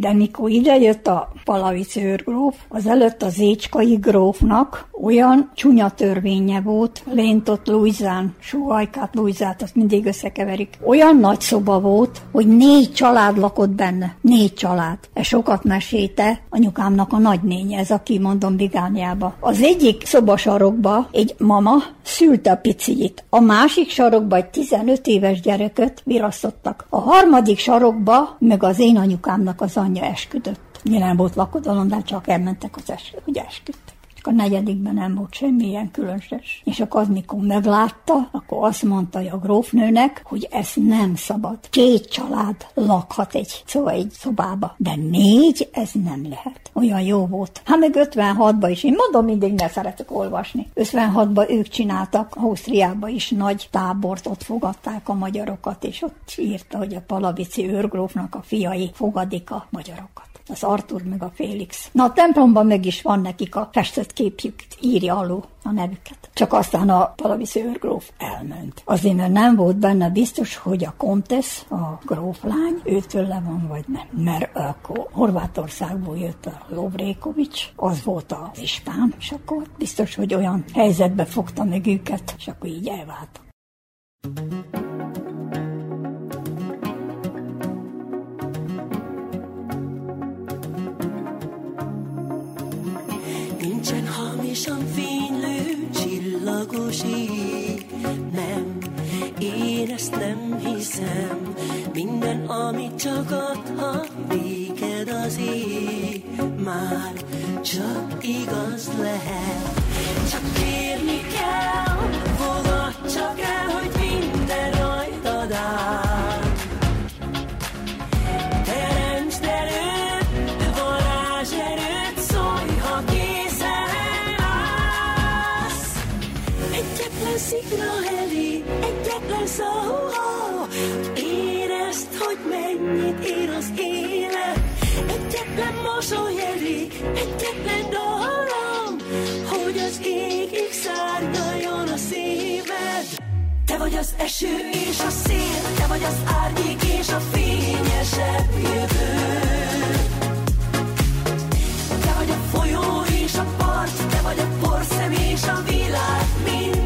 [SPEAKER 4] De mikor idejött a Palavici őrgróf, az előtt az Écskai grófnak olyan csúnya törvénye volt, Léntot Luizán, Sóhajkát Luizát, azt mindig összekeverik. Olyan nagy szoba volt, hogy négy család lakott benne. Négy család. Ez sokat mesélte anyukámnak a nagynénye, ez aki mondom Bigániába. Az egyik szobasarokba egy mama szülte a picit. A másik sarokba egy 15 éves gyereket virasztottak. A harmadik sarokba meg az én anyukámnak az anyja esküdött. Ugye nem volt lakodalom, de csak elmentek az eskü, hogy esküdtek. Csak a negyedikben nem volt semmilyen különös. És akkor az, mikor meglátta, akkor azt mondta a grófnőnek, hogy ez nem szabad. Két család lakhat egy, szóval egy szobába, de négy, ez nem lehet. Olyan jó volt. Hát meg 56-ban is, én mondom mindig, ne szeretek olvasni. 56-ban ők csináltak, Ausztriába is nagy tábort, ott fogadták a magyarokat, és ott írta, hogy a Palavici őrgrófnak a fiai fogadik a magyarokat az Artur meg a Félix. Na a templomban meg is van nekik a festett képjük, írja alul a nevüket. Csak aztán a Palavici őrgróf elment. Azért, mert nem volt benne biztos, hogy a kontesz, a gróflány, őtől le van, vagy nem. Mert akkor Horvátországból jött a Lovrékovics, az volt az ispán, és akkor biztos, hogy olyan helyzetbe fogta meg őket, és akkor így elváltak.
[SPEAKER 12] Nincsen hamisan fénylő csillagos ég, nem, én ezt nem hiszem. Minden, amit csak adhat néked az ég, már csak igaz lehet. Csak kérni kell, fogad csak el, hogy szó, érezd, hogy mennyit ér az élet. Egyetlen mosoly elé, egyetlen dallam, hogy az égig szárnyaljon a szíved. Te vagy az eső és a szél, te vagy az árnyék és a fényesebb jövő. Te vagy a folyó és a part, te vagy a porszem és a világ mindenség.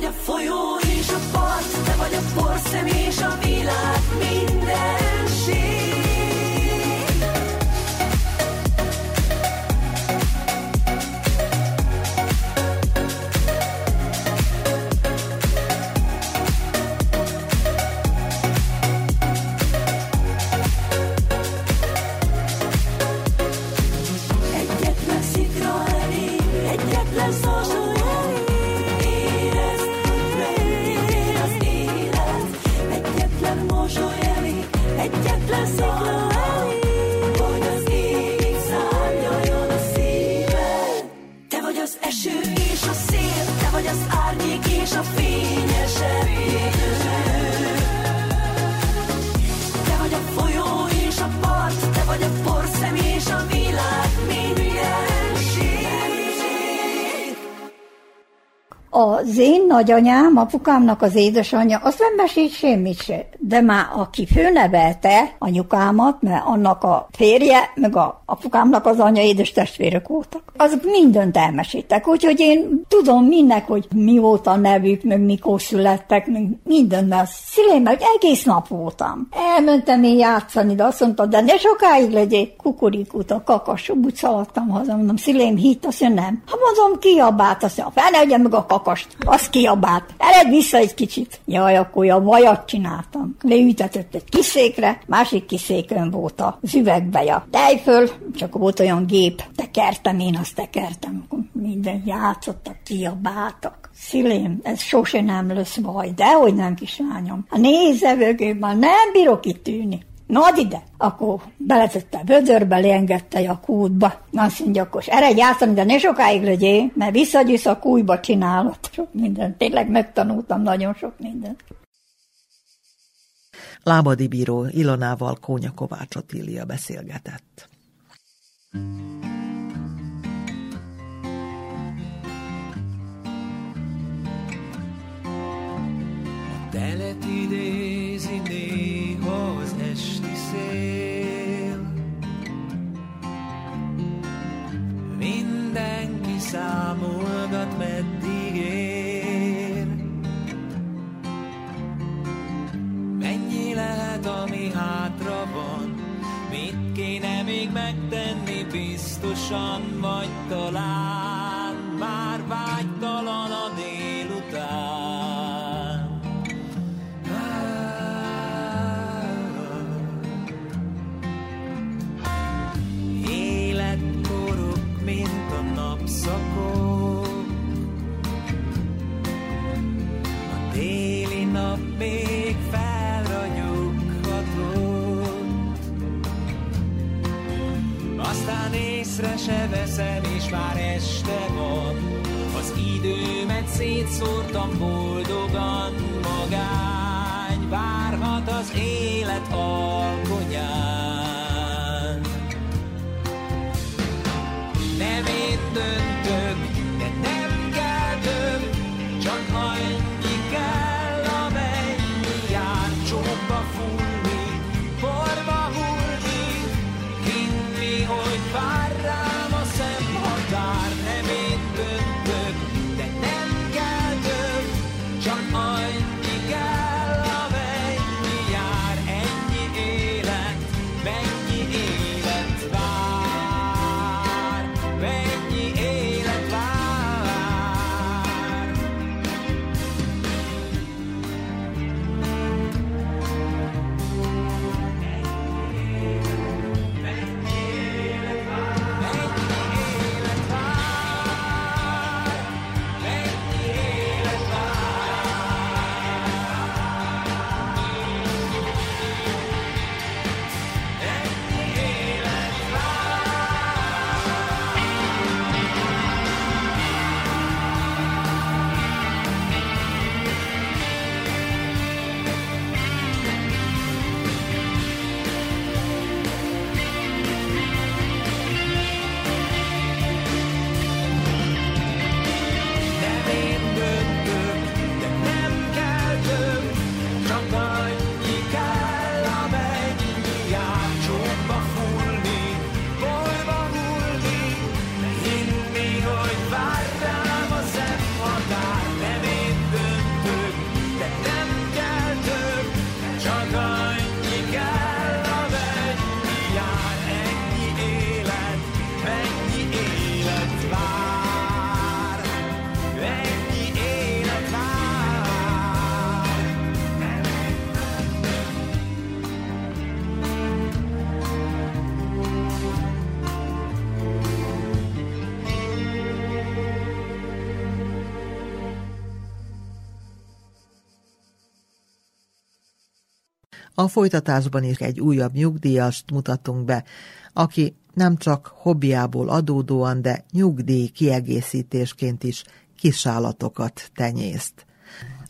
[SPEAKER 12] Vagy a folyó és a part, te vagy a porszem és a világ
[SPEAKER 4] nagyanyám, apukámnak az édesanyja, azt nem mesélt semmit se. De már aki főnevelte anyukámat, mert annak a férje, meg a apukámnak az anyja édes testvérek voltak, azok mindent elmeséltek. Úgyhogy én tudom mindnek, hogy mi volt a nevük, meg mikor születtek, meg minden, mert szülém, meg egész nap voltam. Elmentem én játszani, de azt mondta, de ne sokáig legyél kukorikút a kakas, úgy szaladtam haza, mondom, szülém hitt, azt mondja, nem. Ha mondom, kiabált, azt mondja, fel meg a kakast, azt kiabált. Ered vissza egy kicsit. Jaj, akkor a vajat csináltam. Leütetett egy kiszékre, másik kiszékön volt az üvegbeja. Tej föl, csak volt olyan gép, tekertem, én azt tekertem. Minden játszottak, kiabáltak. Szilém, ez sose nem lesz baj, dehogy nem, kislányom. A nézze már nem bírok itt ülni. Add ide! Akkor beletette a vödörbe, leengedte a kútba. Azt mondja, akkor eredj játszani, de ne sokáig legyél, mert visszagyűsz a kújba csinálod. Sok mindent. Tényleg megtanultam nagyon sok mindent.
[SPEAKER 2] Lábadi bíró Ilonával Kónya Kovács Otília beszélgetett.
[SPEAKER 5] A biztosan, vagy talán A
[SPEAKER 2] folytatásban is egy újabb nyugdíjast mutatunk be, aki nem csak hobbiából adódóan, de nyugdíj kiegészítésként is kisállatokat tenyészt.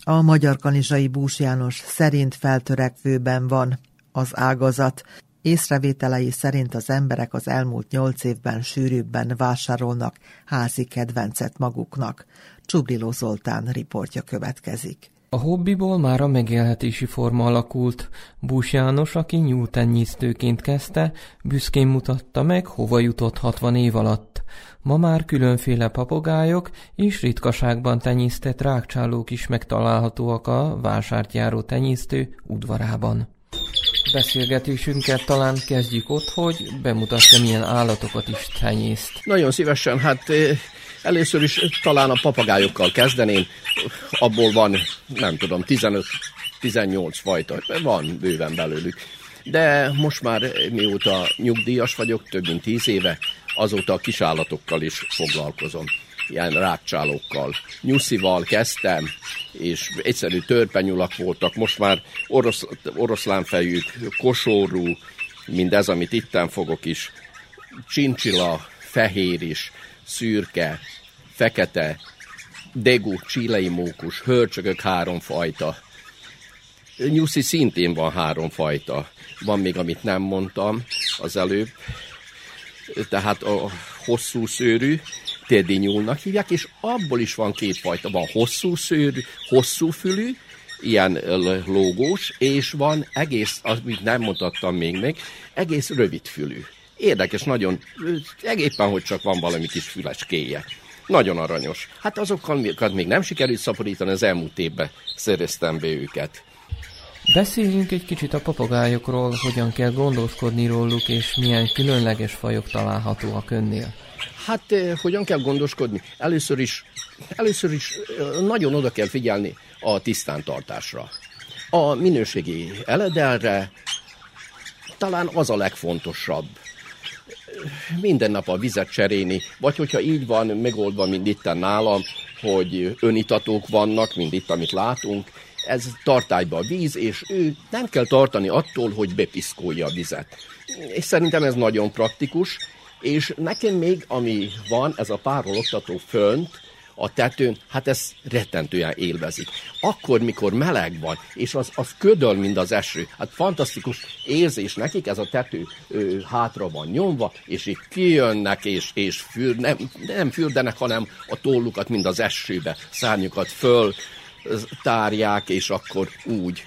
[SPEAKER 2] A Magyar Kanizsai Bús János szerint feltörekvőben van az ágazat, Észrevételei szerint az emberek az elmúlt nyolc évben sűrűbben vásárolnak házi kedvencet maguknak. Csubrilo Zoltán riportja következik.
[SPEAKER 13] A hobbiból már a megélhetési forma alakult. Bús János, aki nyúltenyésztőként kezdte, büszkén mutatta meg, hova jutott 60 év alatt. Ma már különféle papagájok és ritkaságban tenyésztett rákcsálók is megtalálhatóak a vásártyáró tenyésztő udvarában. Beszélgetésünket talán kezdjük ott, hogy bemutassa, milyen állatokat is tenyészt.
[SPEAKER 14] Nagyon szívesen, hát eh, először is talán a papagájokkal kezdeném. Abból van, nem tudom, 15-18 fajta, van bőven belőlük. De most már mióta nyugdíjas vagyok, több mint 10 éve, azóta a kisállatokkal is foglalkozom ilyen rákcsálókkal. Nyuszival kezdtem, és egyszerű törpenyulak voltak, most már orosz, oroszlánfejük, kosórú, mindez, amit itten fogok is, csincsila, fehér is, szürke, fekete, degu, csilei mókus, hörcsögök három fajta. Nyuszi szintén van három fajta. Van még, amit nem mondtam az előbb. Tehát a hosszú szőrű, teddy nyúlnak hívják, és abból is van két fajta. Van hosszú szőrű, hosszú fülű, ilyen lógós, és van egész, amit nem mutattam még meg, egész rövid fülű. Érdekes, nagyon, éppen, hogy csak van valami kis füleskéje. Nagyon aranyos. Hát azokkal még nem sikerült szaporítani, az elmúlt évben szereztem be őket.
[SPEAKER 13] Beszéljünk egy kicsit a papagájokról, hogyan kell gondoskodni róluk, és milyen különleges fajok találhatóak önnél.
[SPEAKER 14] Hát eh, hogyan kell gondoskodni? Először is, először is eh, nagyon oda kell figyelni a tisztántartásra. A minőségi eledelre talán az a legfontosabb. Minden nap a vizet cserélni, vagy hogyha így van megoldva, mint itt nálam, hogy önitatók vannak, mint itt, amit látunk, ez tartályba a víz, és ő nem kell tartani attól, hogy bepiszkolja a vizet. És szerintem ez nagyon praktikus, és nekem még, ami van, ez a párologtató fönt, a tetőn, hát ez rettentően élvezik. Akkor, mikor meleg van, és az, az ködöl, mint az eső, hát fantasztikus érzés nekik, ez a tető ö, hátra van nyomva, és itt kijönnek, és, és für, nem, nem fürdenek, hanem a tollukat, mint az esőbe, szárnyukat föl tárják, és akkor úgy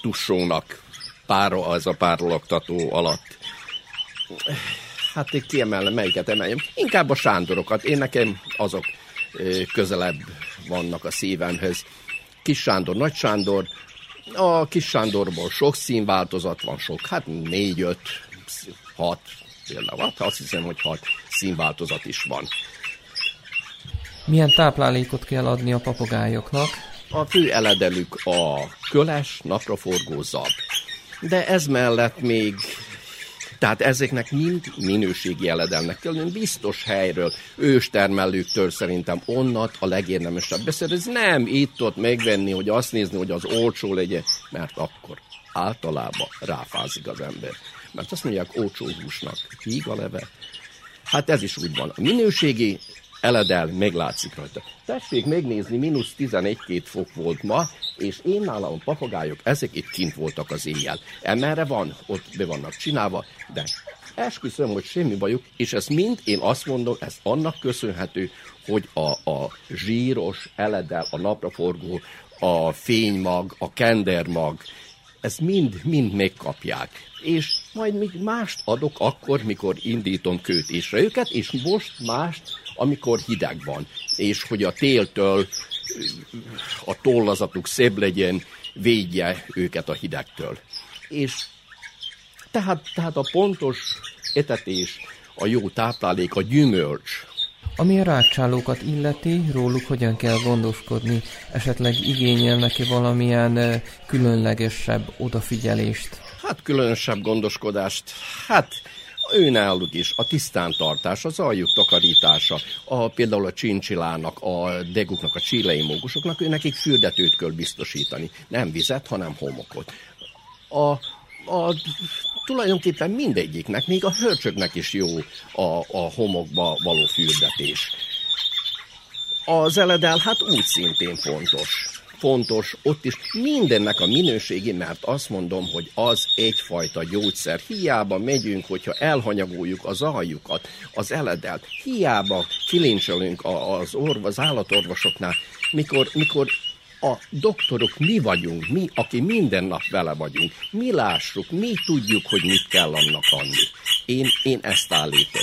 [SPEAKER 14] tussolnak pára, az a párologtató alatt. Hát én kiemelem, melyiket emeljem. Inkább a Sándorokat. Én nekem azok közelebb vannak a szívemhez. Kis Sándor, Nagy Sándor. A Kis Sándorból sok színváltozat van, sok, hát négy, öt, hat, például, hát azt hiszem, hogy hat színváltozat is van.
[SPEAKER 13] Milyen táplálékot kell adni a papagájoknak?
[SPEAKER 14] A fő eledelük a köles, napraforgó zab. De ez mellett még tehát ezeknek mind minőségi eledelnek kell biztos helyről, őstermelőktől szerintem onnat a legérdemesebb beszerezni. Nem itt-ott megvenni, hogy azt nézni, hogy az olcsó legyen, mert akkor általában ráfázik az ember. Mert azt mondják, olcsó húsnak híg a leve. Hát ez is úgy van. A minőségi eledel, meglátszik rajta. Tessék megnézni, mínusz 11-2 fok volt ma, és én nálam a papagájok, ezek itt kint voltak az éjjel. Emerre van, ott be vannak csinálva, de esküszöm, hogy semmi bajuk, és ez mind, én azt mondom, ez annak köszönhető, hogy a, a zsíros eledel, a napraforgó, a fénymag, a kendermag, ezt mind, mind megkapják. És majd még mást adok akkor, mikor indítom kőtésre őket, és most mást amikor hideg van, és hogy a téltől a tollazatuk szebb legyen, védje őket a hidegtől. És tehát, tehát a pontos etetés, a jó táplálék, a gyümölcs,
[SPEAKER 13] ami a rákcsálókat illeti, róluk hogyan kell gondoskodni, esetleg igényel neki valamilyen különlegesebb odafigyelést?
[SPEAKER 14] Hát különösebb gondoskodást, hát náluk is a tisztántartás, az aljuk takarítása, a, például a csincsilának, a deguknak, a csílei mókusoknak, ő nekik fürdetőt kell biztosítani. Nem vizet, hanem homokot. A, a, tulajdonképpen mindegyiknek, még a hörcsöknek is jó a, a homokba való fürdetés. Az eledel hát úgy szintén fontos. Fontos ott is mindennek a minőségi, mert azt mondom, hogy az egyfajta gyógyszer. Hiába megyünk, hogyha elhanyagoljuk az aljukat, az eledelt, hiába kilincselünk az, orv, az állatorvosoknál, mikor, mikor a doktorok mi vagyunk, mi, aki minden nap vele vagyunk, mi lássuk, mi tudjuk, hogy mit kell annak adni. Én, én ezt állítom.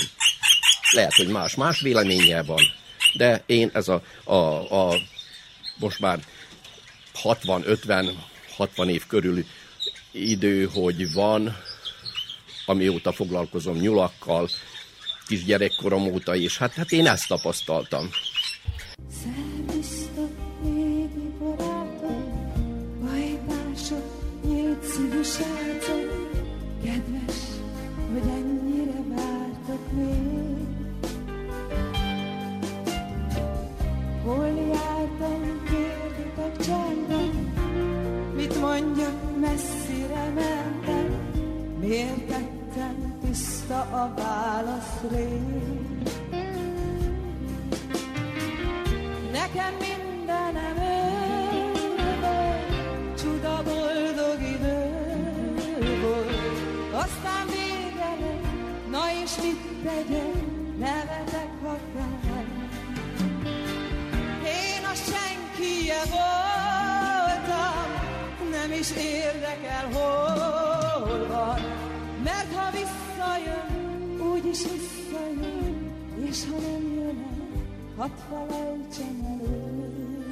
[SPEAKER 14] Lehet, hogy más-más véleménye van, de én ez a, a, a most már 60-50-60 év körül idő, hogy van, amióta foglalkozom nyulakkal, kisgyerekkorom óta is. Hát, hát én ezt tapasztaltam.
[SPEAKER 15] Jártam, mit mondjak, messzire mentem, miért tettem tiszta a válasz rég. Nekem mindenem ő volt, csuda boldog idő volt. Aztán vége lett, na és mit tegyek, nevetek, kell. Én a senkije voltam, nem is érdekel, hol van. Mert ha visszajön, úgyis visszajön, és ha nem jön el, hadd felejtsem elő.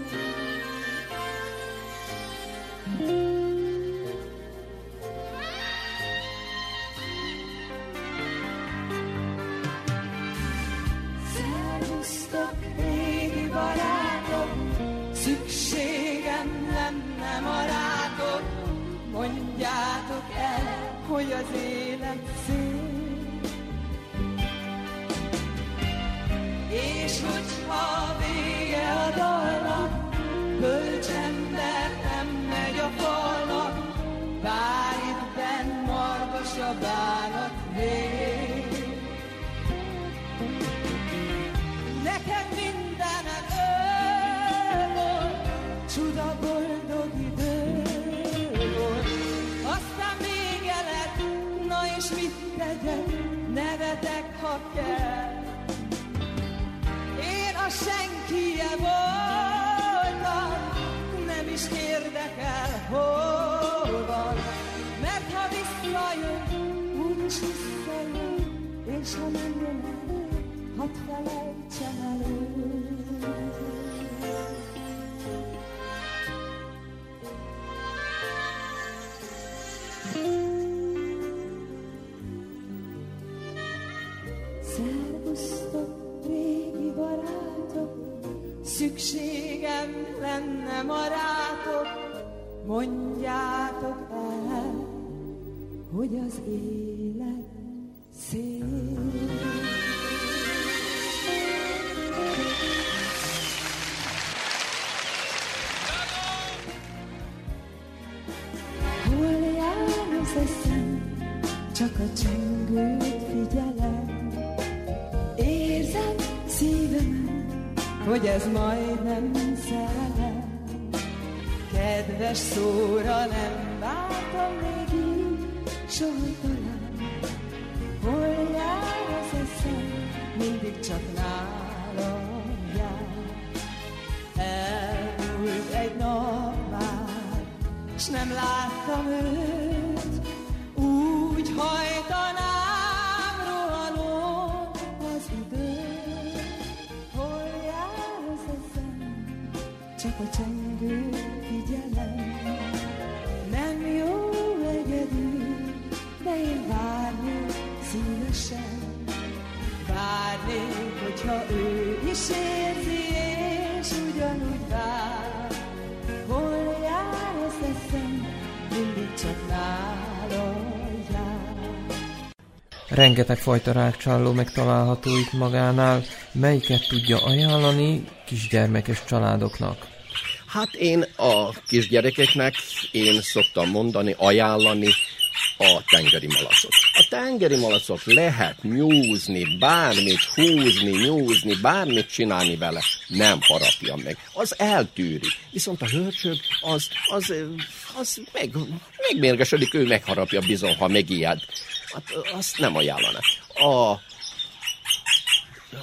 [SPEAKER 15] Szervusztok, régi barátok, mondjátok el, hogy az élet szép. És hogyha vége a dalnak, bölcsember nem megy a falnak, bár itt benn margas a bánat mit tegyek, nevetek, ha kell. Én a senkije voltam, nem is érdekel, hol van. Mert ha visszajön, úgyis visszajön, és ha nem jön hadd felejtsem elő. Lenne marátok, mondjátok el, hogy az élet szép. Hol jár az csak a csengőt figyelem. Érzem szívemen, hogy ez majdnem szerelem. Kedves szóra nem vártam még így, soha talán. Hol jár az eszem, mindig csak nálam jár. Elmúlt egy nap már, s nem láttam őt, úgy hajtanám ő is érzi, és ugyanúgy vár. Hol jár az eszem, mindig csak nála jár.
[SPEAKER 13] Rengeteg fajta rákcsáló megtalálható itt magánál, melyiket tudja ajánlani kisgyermekes családoknak?
[SPEAKER 14] Hát én a kisgyerekeknek én szoktam mondani, ajánlani a tengeri malacot. A tengeri malacot lehet nyúzni, bármit húzni, nyúzni, bármit csinálni vele, nem harapja meg. Az eltűri. Viszont a hörcsög az, az, az meg, megmérgesedik, ő megharapja bizony, ha megijed. Hát azt nem ajánlana. A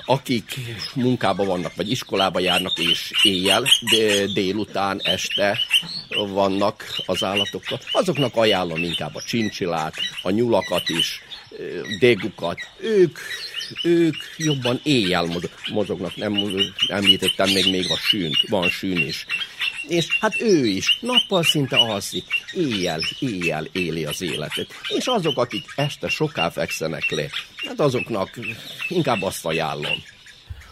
[SPEAKER 14] akik munkába vannak, vagy iskolába járnak, és éjjel, délután, este vannak az állatokkal, azoknak ajánlom inkább a csincsilát, a nyulakat is, dégukat. Ők, ők jobban éjjel mozognak, nem említettem még, még a sűnt, van sűn is. És hát ő is nappal szinte alszik, éjjel, éjjel éli az életet. És azok, akik este soká fekszenek le, hát azoknak inkább azt ajánlom.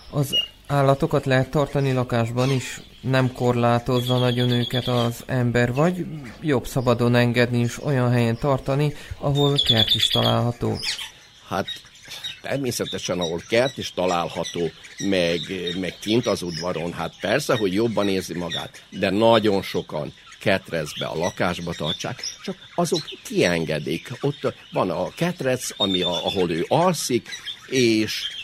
[SPEAKER 13] Az állatokat lehet tartani lakásban is, nem korlátozza nagyon őket az ember, vagy jobb szabadon engedni is olyan helyen tartani, ahol kert is található?
[SPEAKER 14] Hát természetesen, ahol kert is található, meg, meg kint az udvaron, hát persze, hogy jobban érzi magát, de nagyon sokan ketrecbe, a lakásba tartsák, csak azok kiengedik. Ott van a ketrec, ami a, ahol ő alszik, és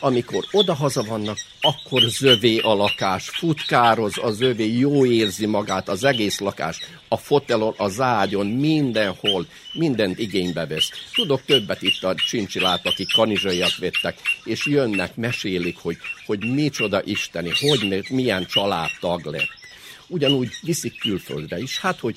[SPEAKER 14] amikor odahaza vannak, akkor zövé a lakás, futkároz a zövé, jó érzi magát, az egész lakás, a fotelon, az ágyon, mindenhol, mindent igénybe vesz. Tudok többet itt a csincsilát, akik kanizsaiak vettek, és jönnek, mesélik, hogy, hogy micsoda isteni, hogy milyen családtag lett. Ugyanúgy viszik külföldre is, hát hogy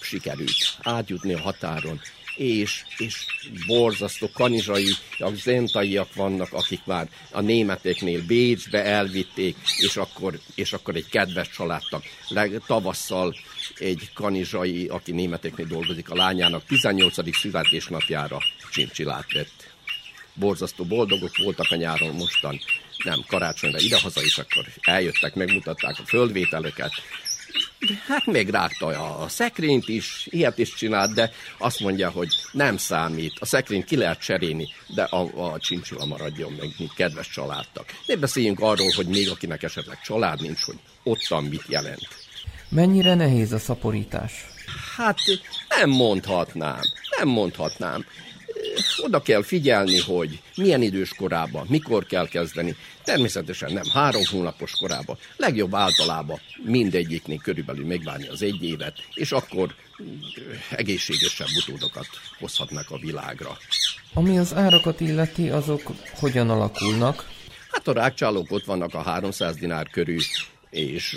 [SPEAKER 14] sikerült átjutni a határon, és, és borzasztó kanizsai, a zentaiak vannak, akik már a németeknél Bécsbe elvitték, és akkor, és akkor egy kedves családtak. Tavasszal egy kanizsai, aki németeknél dolgozik, a lányának 18. születésnapjára csincsilát vett. Borzasztó boldogok voltak a nyáron mostan, nem karácsonyra idehaza, és akkor eljöttek, megmutatták a földvételeket, Hát megrágta a szekrényt is, ilyet is csinált, de azt mondja, hogy nem számít. A szekrényt ki lehet cserélni, de a, a csincsila maradjon meg, mint kedves családtak. Ne beszéljünk arról, hogy még akinek esetleg család nincs, hogy ottan mit jelent.
[SPEAKER 13] Mennyire nehéz a szaporítás?
[SPEAKER 14] Hát nem mondhatnám, nem mondhatnám oda kell figyelni, hogy milyen idős korában, mikor kell kezdeni. Természetesen nem három hónapos korában. Legjobb általában mindegyiknél körülbelül megvárni az egy évet, és akkor egészségesebb utódokat hozhatnak a világra.
[SPEAKER 13] Ami az árakat illeti, azok hogyan alakulnak?
[SPEAKER 14] Hát a rákcsálók ott vannak a 300 dinár körül, és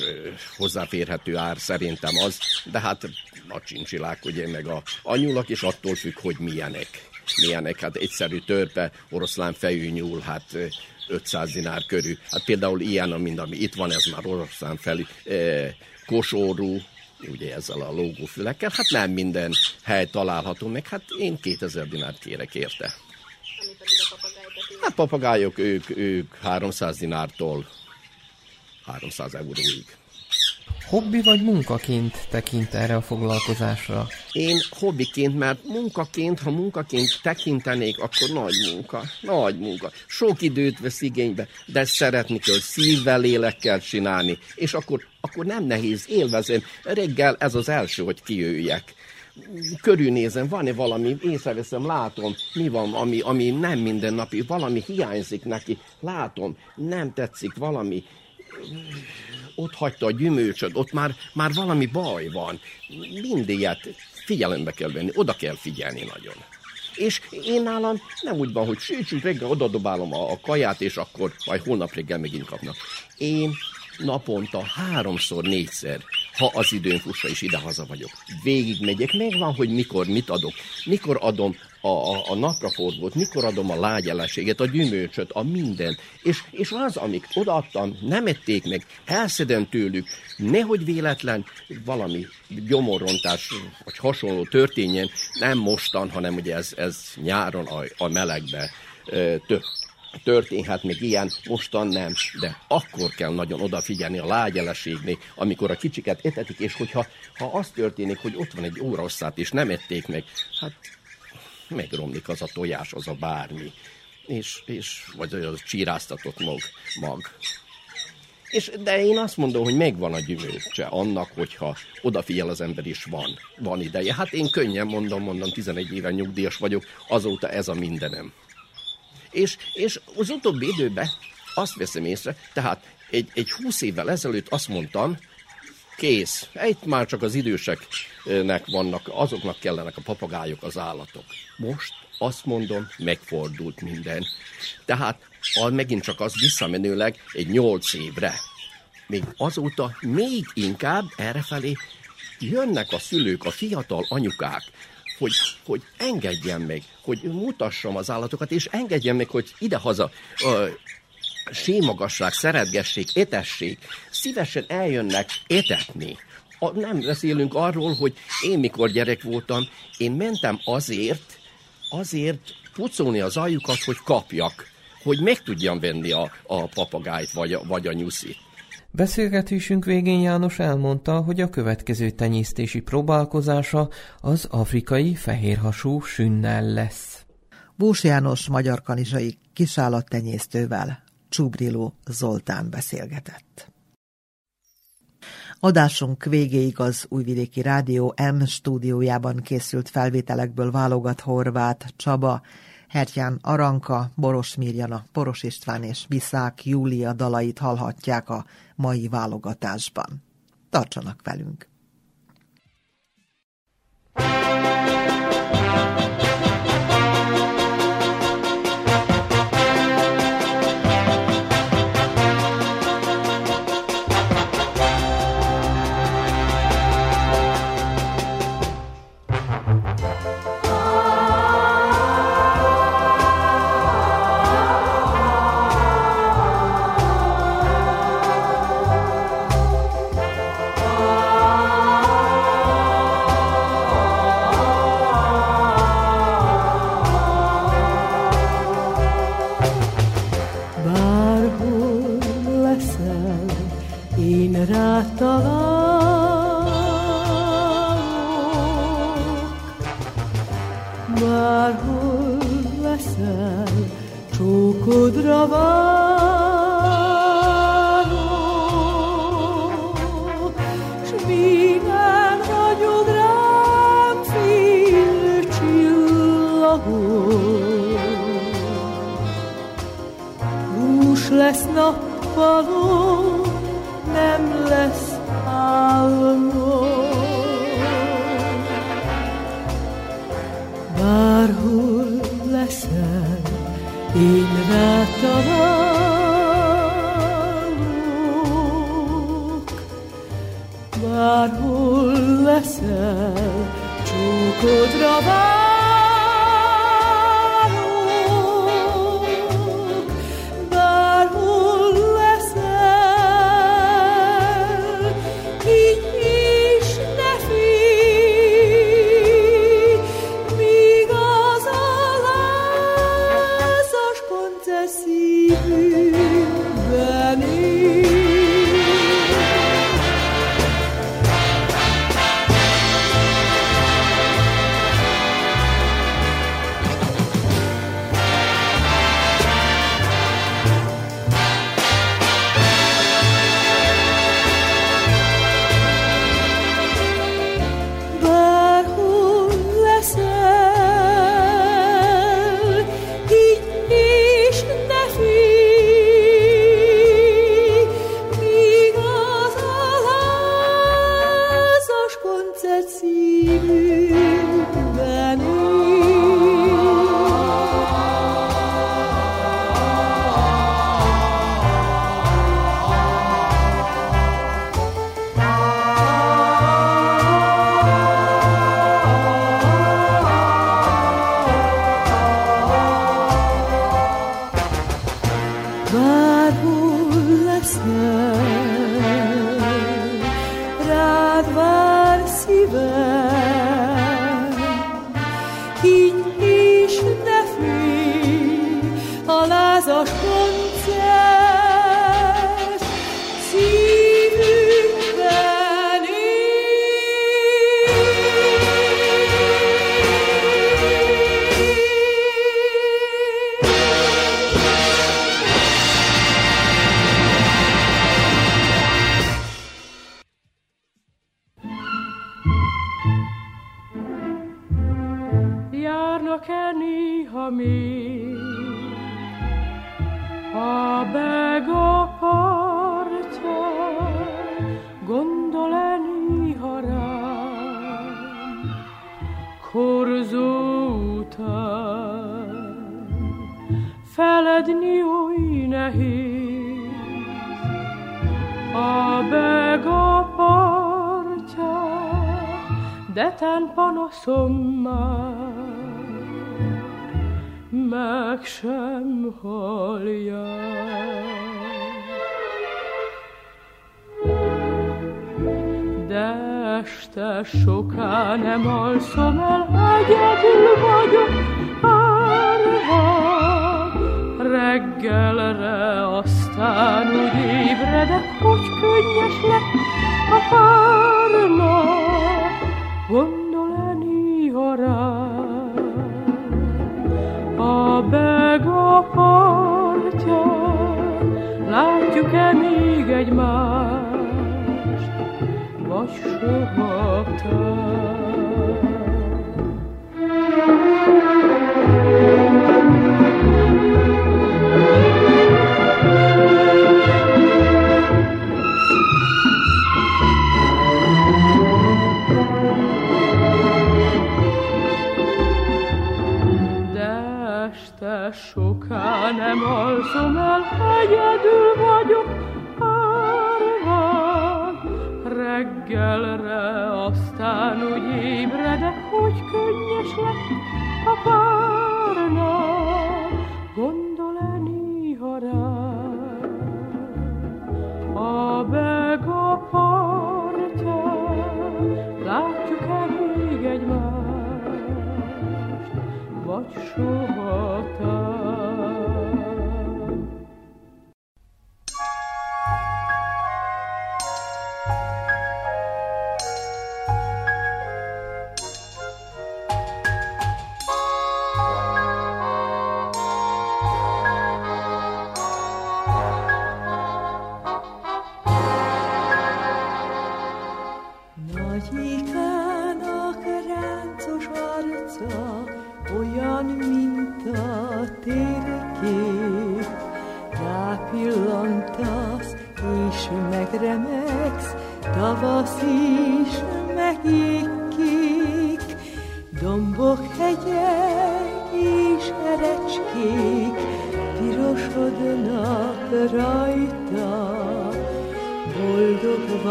[SPEAKER 14] hozzáférhető ár szerintem az, de hát a csincsilák, ugye, meg a anyulak is attól függ, hogy milyenek milyenek, hát egyszerű törpe, oroszlán fejű nyúl, hát 500 dinár körül. Hát például ilyen, mint ami itt van, ez már oroszlán felű, eh, kosórú, ugye ezzel a lógófülekkel, hát nem minden hely található meg, hát én 2000 dinárt kérek érte. Hát papagájok, ők, ők 300 dinártól 300 euróig.
[SPEAKER 13] Hobbi vagy munkaként tekint erre a foglalkozásra?
[SPEAKER 14] Én hobbiként, mert munkaként, ha munkaként tekintenék, akkor nagy munka, nagy munka. Sok időt vesz igénybe, de szeretni kell szívvel, lélekkel csinálni, és akkor, akkor nem nehéz, élvezem. Reggel ez az első, hogy kijöjjek körülnézem, van-e valami, észreveszem, látom, mi van, ami, ami nem mindennapi, valami hiányzik neki, látom, nem tetszik, valami ott hagyta a gyümölcsöt, ott már, már valami baj van. Mindiget figyelembe kell venni, oda kell figyelni nagyon. És én nálam nem úgy van, hogy sütsük reggel odadobálom a, a kaját, és akkor majd holnap reggel megint kapnak. Én naponta háromszor, négyszer, ha az időn fussa is idehaza vagyok. Végig megyek, megvan, hogy mikor mit adok. Mikor adom a, a, a napraforgót, mikor adom a lágyeleséget, a gyümölcsöt, a mindent. És, és az, amik odaadtam, nem ették meg, elszedem tőlük, nehogy véletlen valami gyomorrontás vagy hasonló történjen, nem mostan, hanem ugye ez, ez nyáron a, a melegbe tört történhet még ilyen, mostan nem, de akkor kell nagyon odafigyelni a lágyeleségnél, amikor a kicsiket etetik, és hogyha ha az történik, hogy ott van egy órasszát, és nem ették meg, hát megromlik az a tojás, az a bármi, és, és vagy az csíráztatott mag. mag. És, de én azt mondom, hogy megvan a gyümölcse annak, hogyha odafigyel az ember is van, van ideje. Hát én könnyen mondom, mondom, 11 éven nyugdíjas vagyok, azóta ez a mindenem. És, és az utóbbi időben azt veszem észre, tehát egy, egy 20 évvel ezelőtt azt mondtam, kész, itt már csak az időseknek vannak, azoknak kellenek a papagájok, az állatok. Most azt mondom, megfordult minden. Tehát a, megint csak az visszamenőleg egy nyolc évre. Még azóta még inkább errefelé jönnek a szülők, a fiatal anyukák, hogy, hogy engedjen meg, hogy mutassam az állatokat, és engedjen meg, hogy idehaza ö, sémagasság, szeretgessék, etessék, szívesen eljönnek etetni. A, nem beszélünk arról, hogy én mikor gyerek voltam, én mentem azért, azért pucolni az ajukat, hogy kapjak, hogy meg tudjam venni a, a papagájt vagy vagy a nyuszit.
[SPEAKER 13] Beszélgetésünk végén János elmondta, hogy a következő tenyésztési próbálkozása az afrikai fehérhasú sünnel lesz.
[SPEAKER 2] Bús János magyar kanizsai kisállattenyésztővel Csubriló Zoltán beszélgetett. Adásunk végéig az Újvidéki Rádió M stúdiójában készült felvételekből válogat Horváth Csaba, Hertyán Aranka, Boros Mirjana, Boros István és Biszák Júlia dalait hallhatják a mai válogatásban. Tartsanak velünk!
[SPEAKER 8] Bárhol leszel, én rád találok. Bárhol leszel, csókodra várok.
[SPEAKER 16] soká nem alszom el, egyedül vagyok, árvány. Reggelre aztán úgy ébredek, hogy könnyes lett a pár.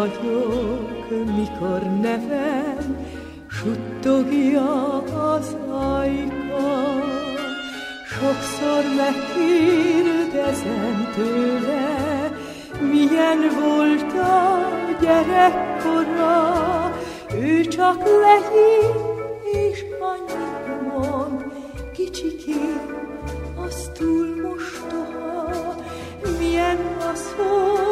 [SPEAKER 16] vagyok,
[SPEAKER 8] mikor nevem suttogja az ajka. Sokszor megkérdezem tőle, milyen volt a gyerekkora, ő csak legyél és annyit mond, kicsikét, az túl mostoha, milyen az, volt.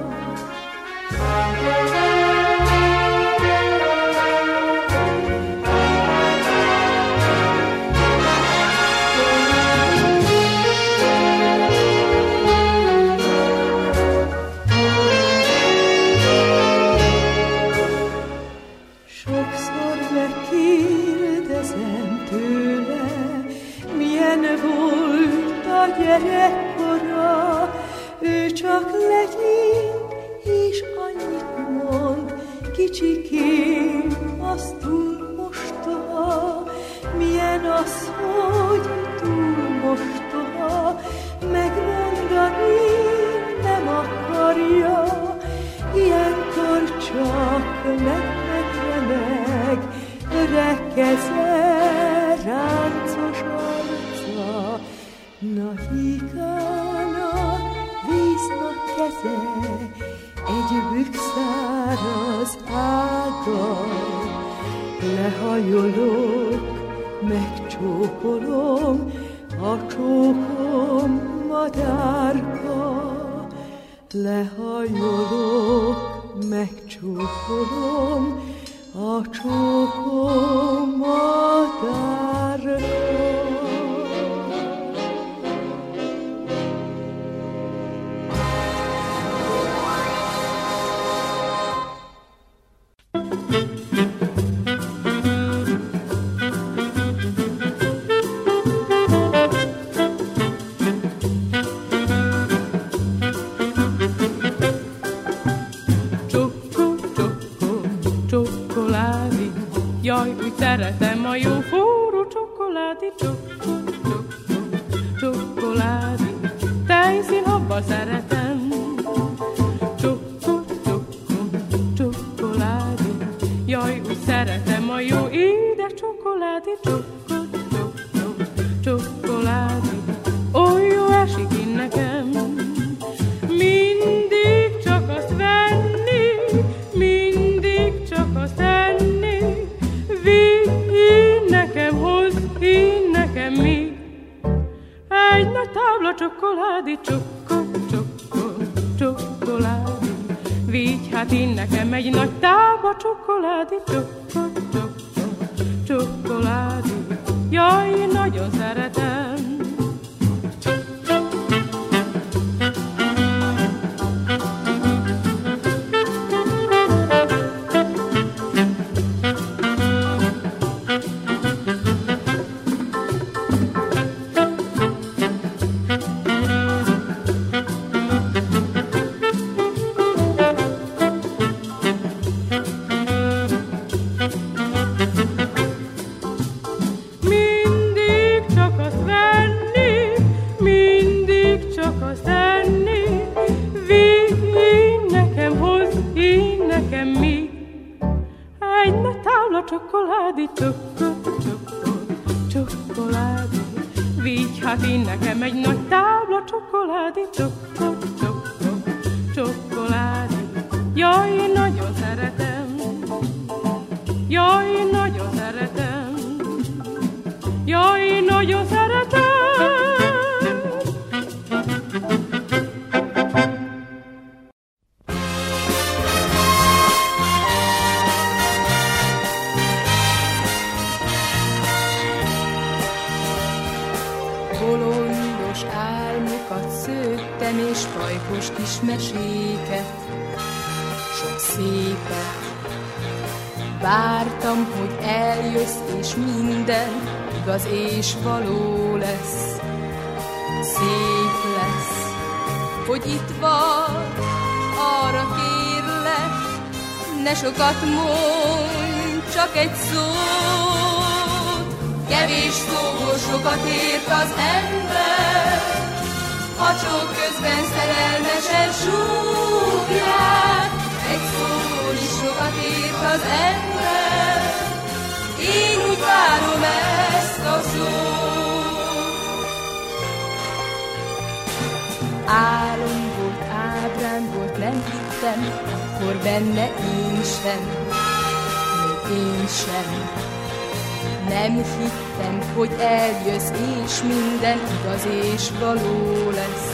[SPEAKER 8] hogy eljössz, és minden igaz és való lesz.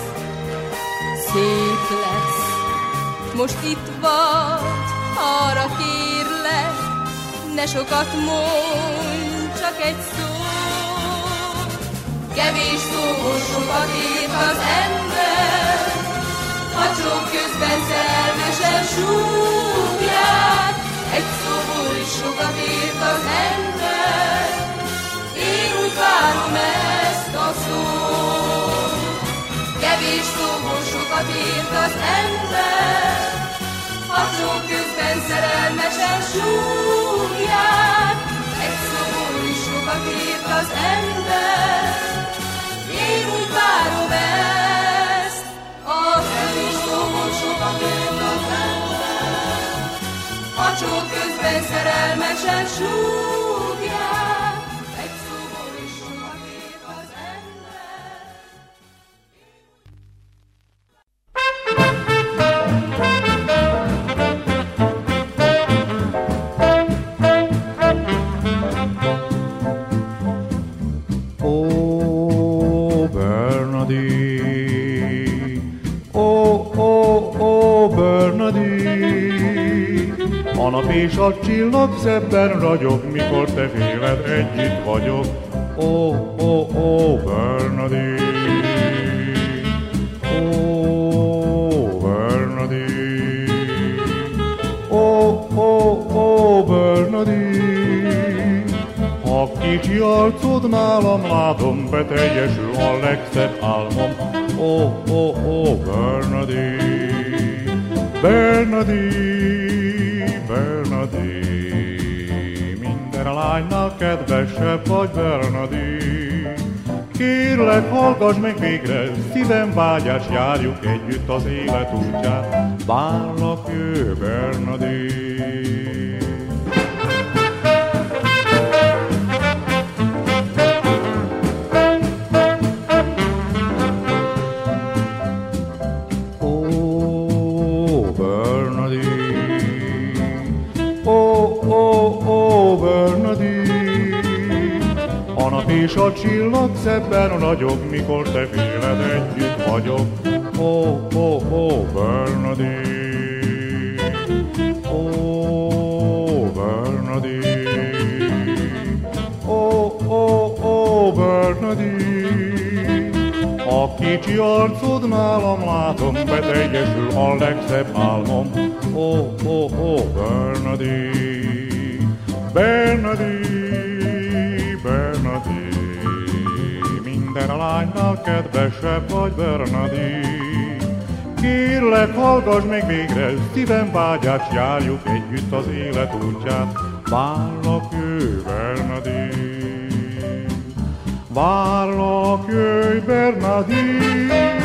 [SPEAKER 8] Szép lesz, most itt vagy, arra kérlek, ne sokat mondj, csak egy szó. Kevés szó sokat ért az ember, ha csók közben szelmesen súgják, egy szó is sokat ért az ember kívánom ezt a szót. Kevés szóból sokat írt az ember, a csó közben szerelmesen súgják. Egy szóból is sokat írt az ember, én úgy várom ezt, a kevés szóból sokat írt az ember, a csó közben szerelmesen súgják.
[SPEAKER 17] Csillag szebben ragyog, mikor te féled együtt vagyok. Ó, ó, ó, Bernadine, ó, Bernadine, ó, ó, ó, Bernadine. A kicsi arcod nálam látom, beteljesül a legszebb álmom. Ó, ó, ó, Bernadine, Bernadine, Bernadine, minden lánynál kedvesebb vagy Bernadine. Kérlek, hallgass meg végre, szívem vágyás, járjuk együtt az élet útját. Várlak, jö, Bernadine. Ragyog, mikor te féled hallgass meg végre, szívem vágyát, járjuk együtt az élet útját. Várlak, ő, Bernadine, várlak, jöjj, Bernadine.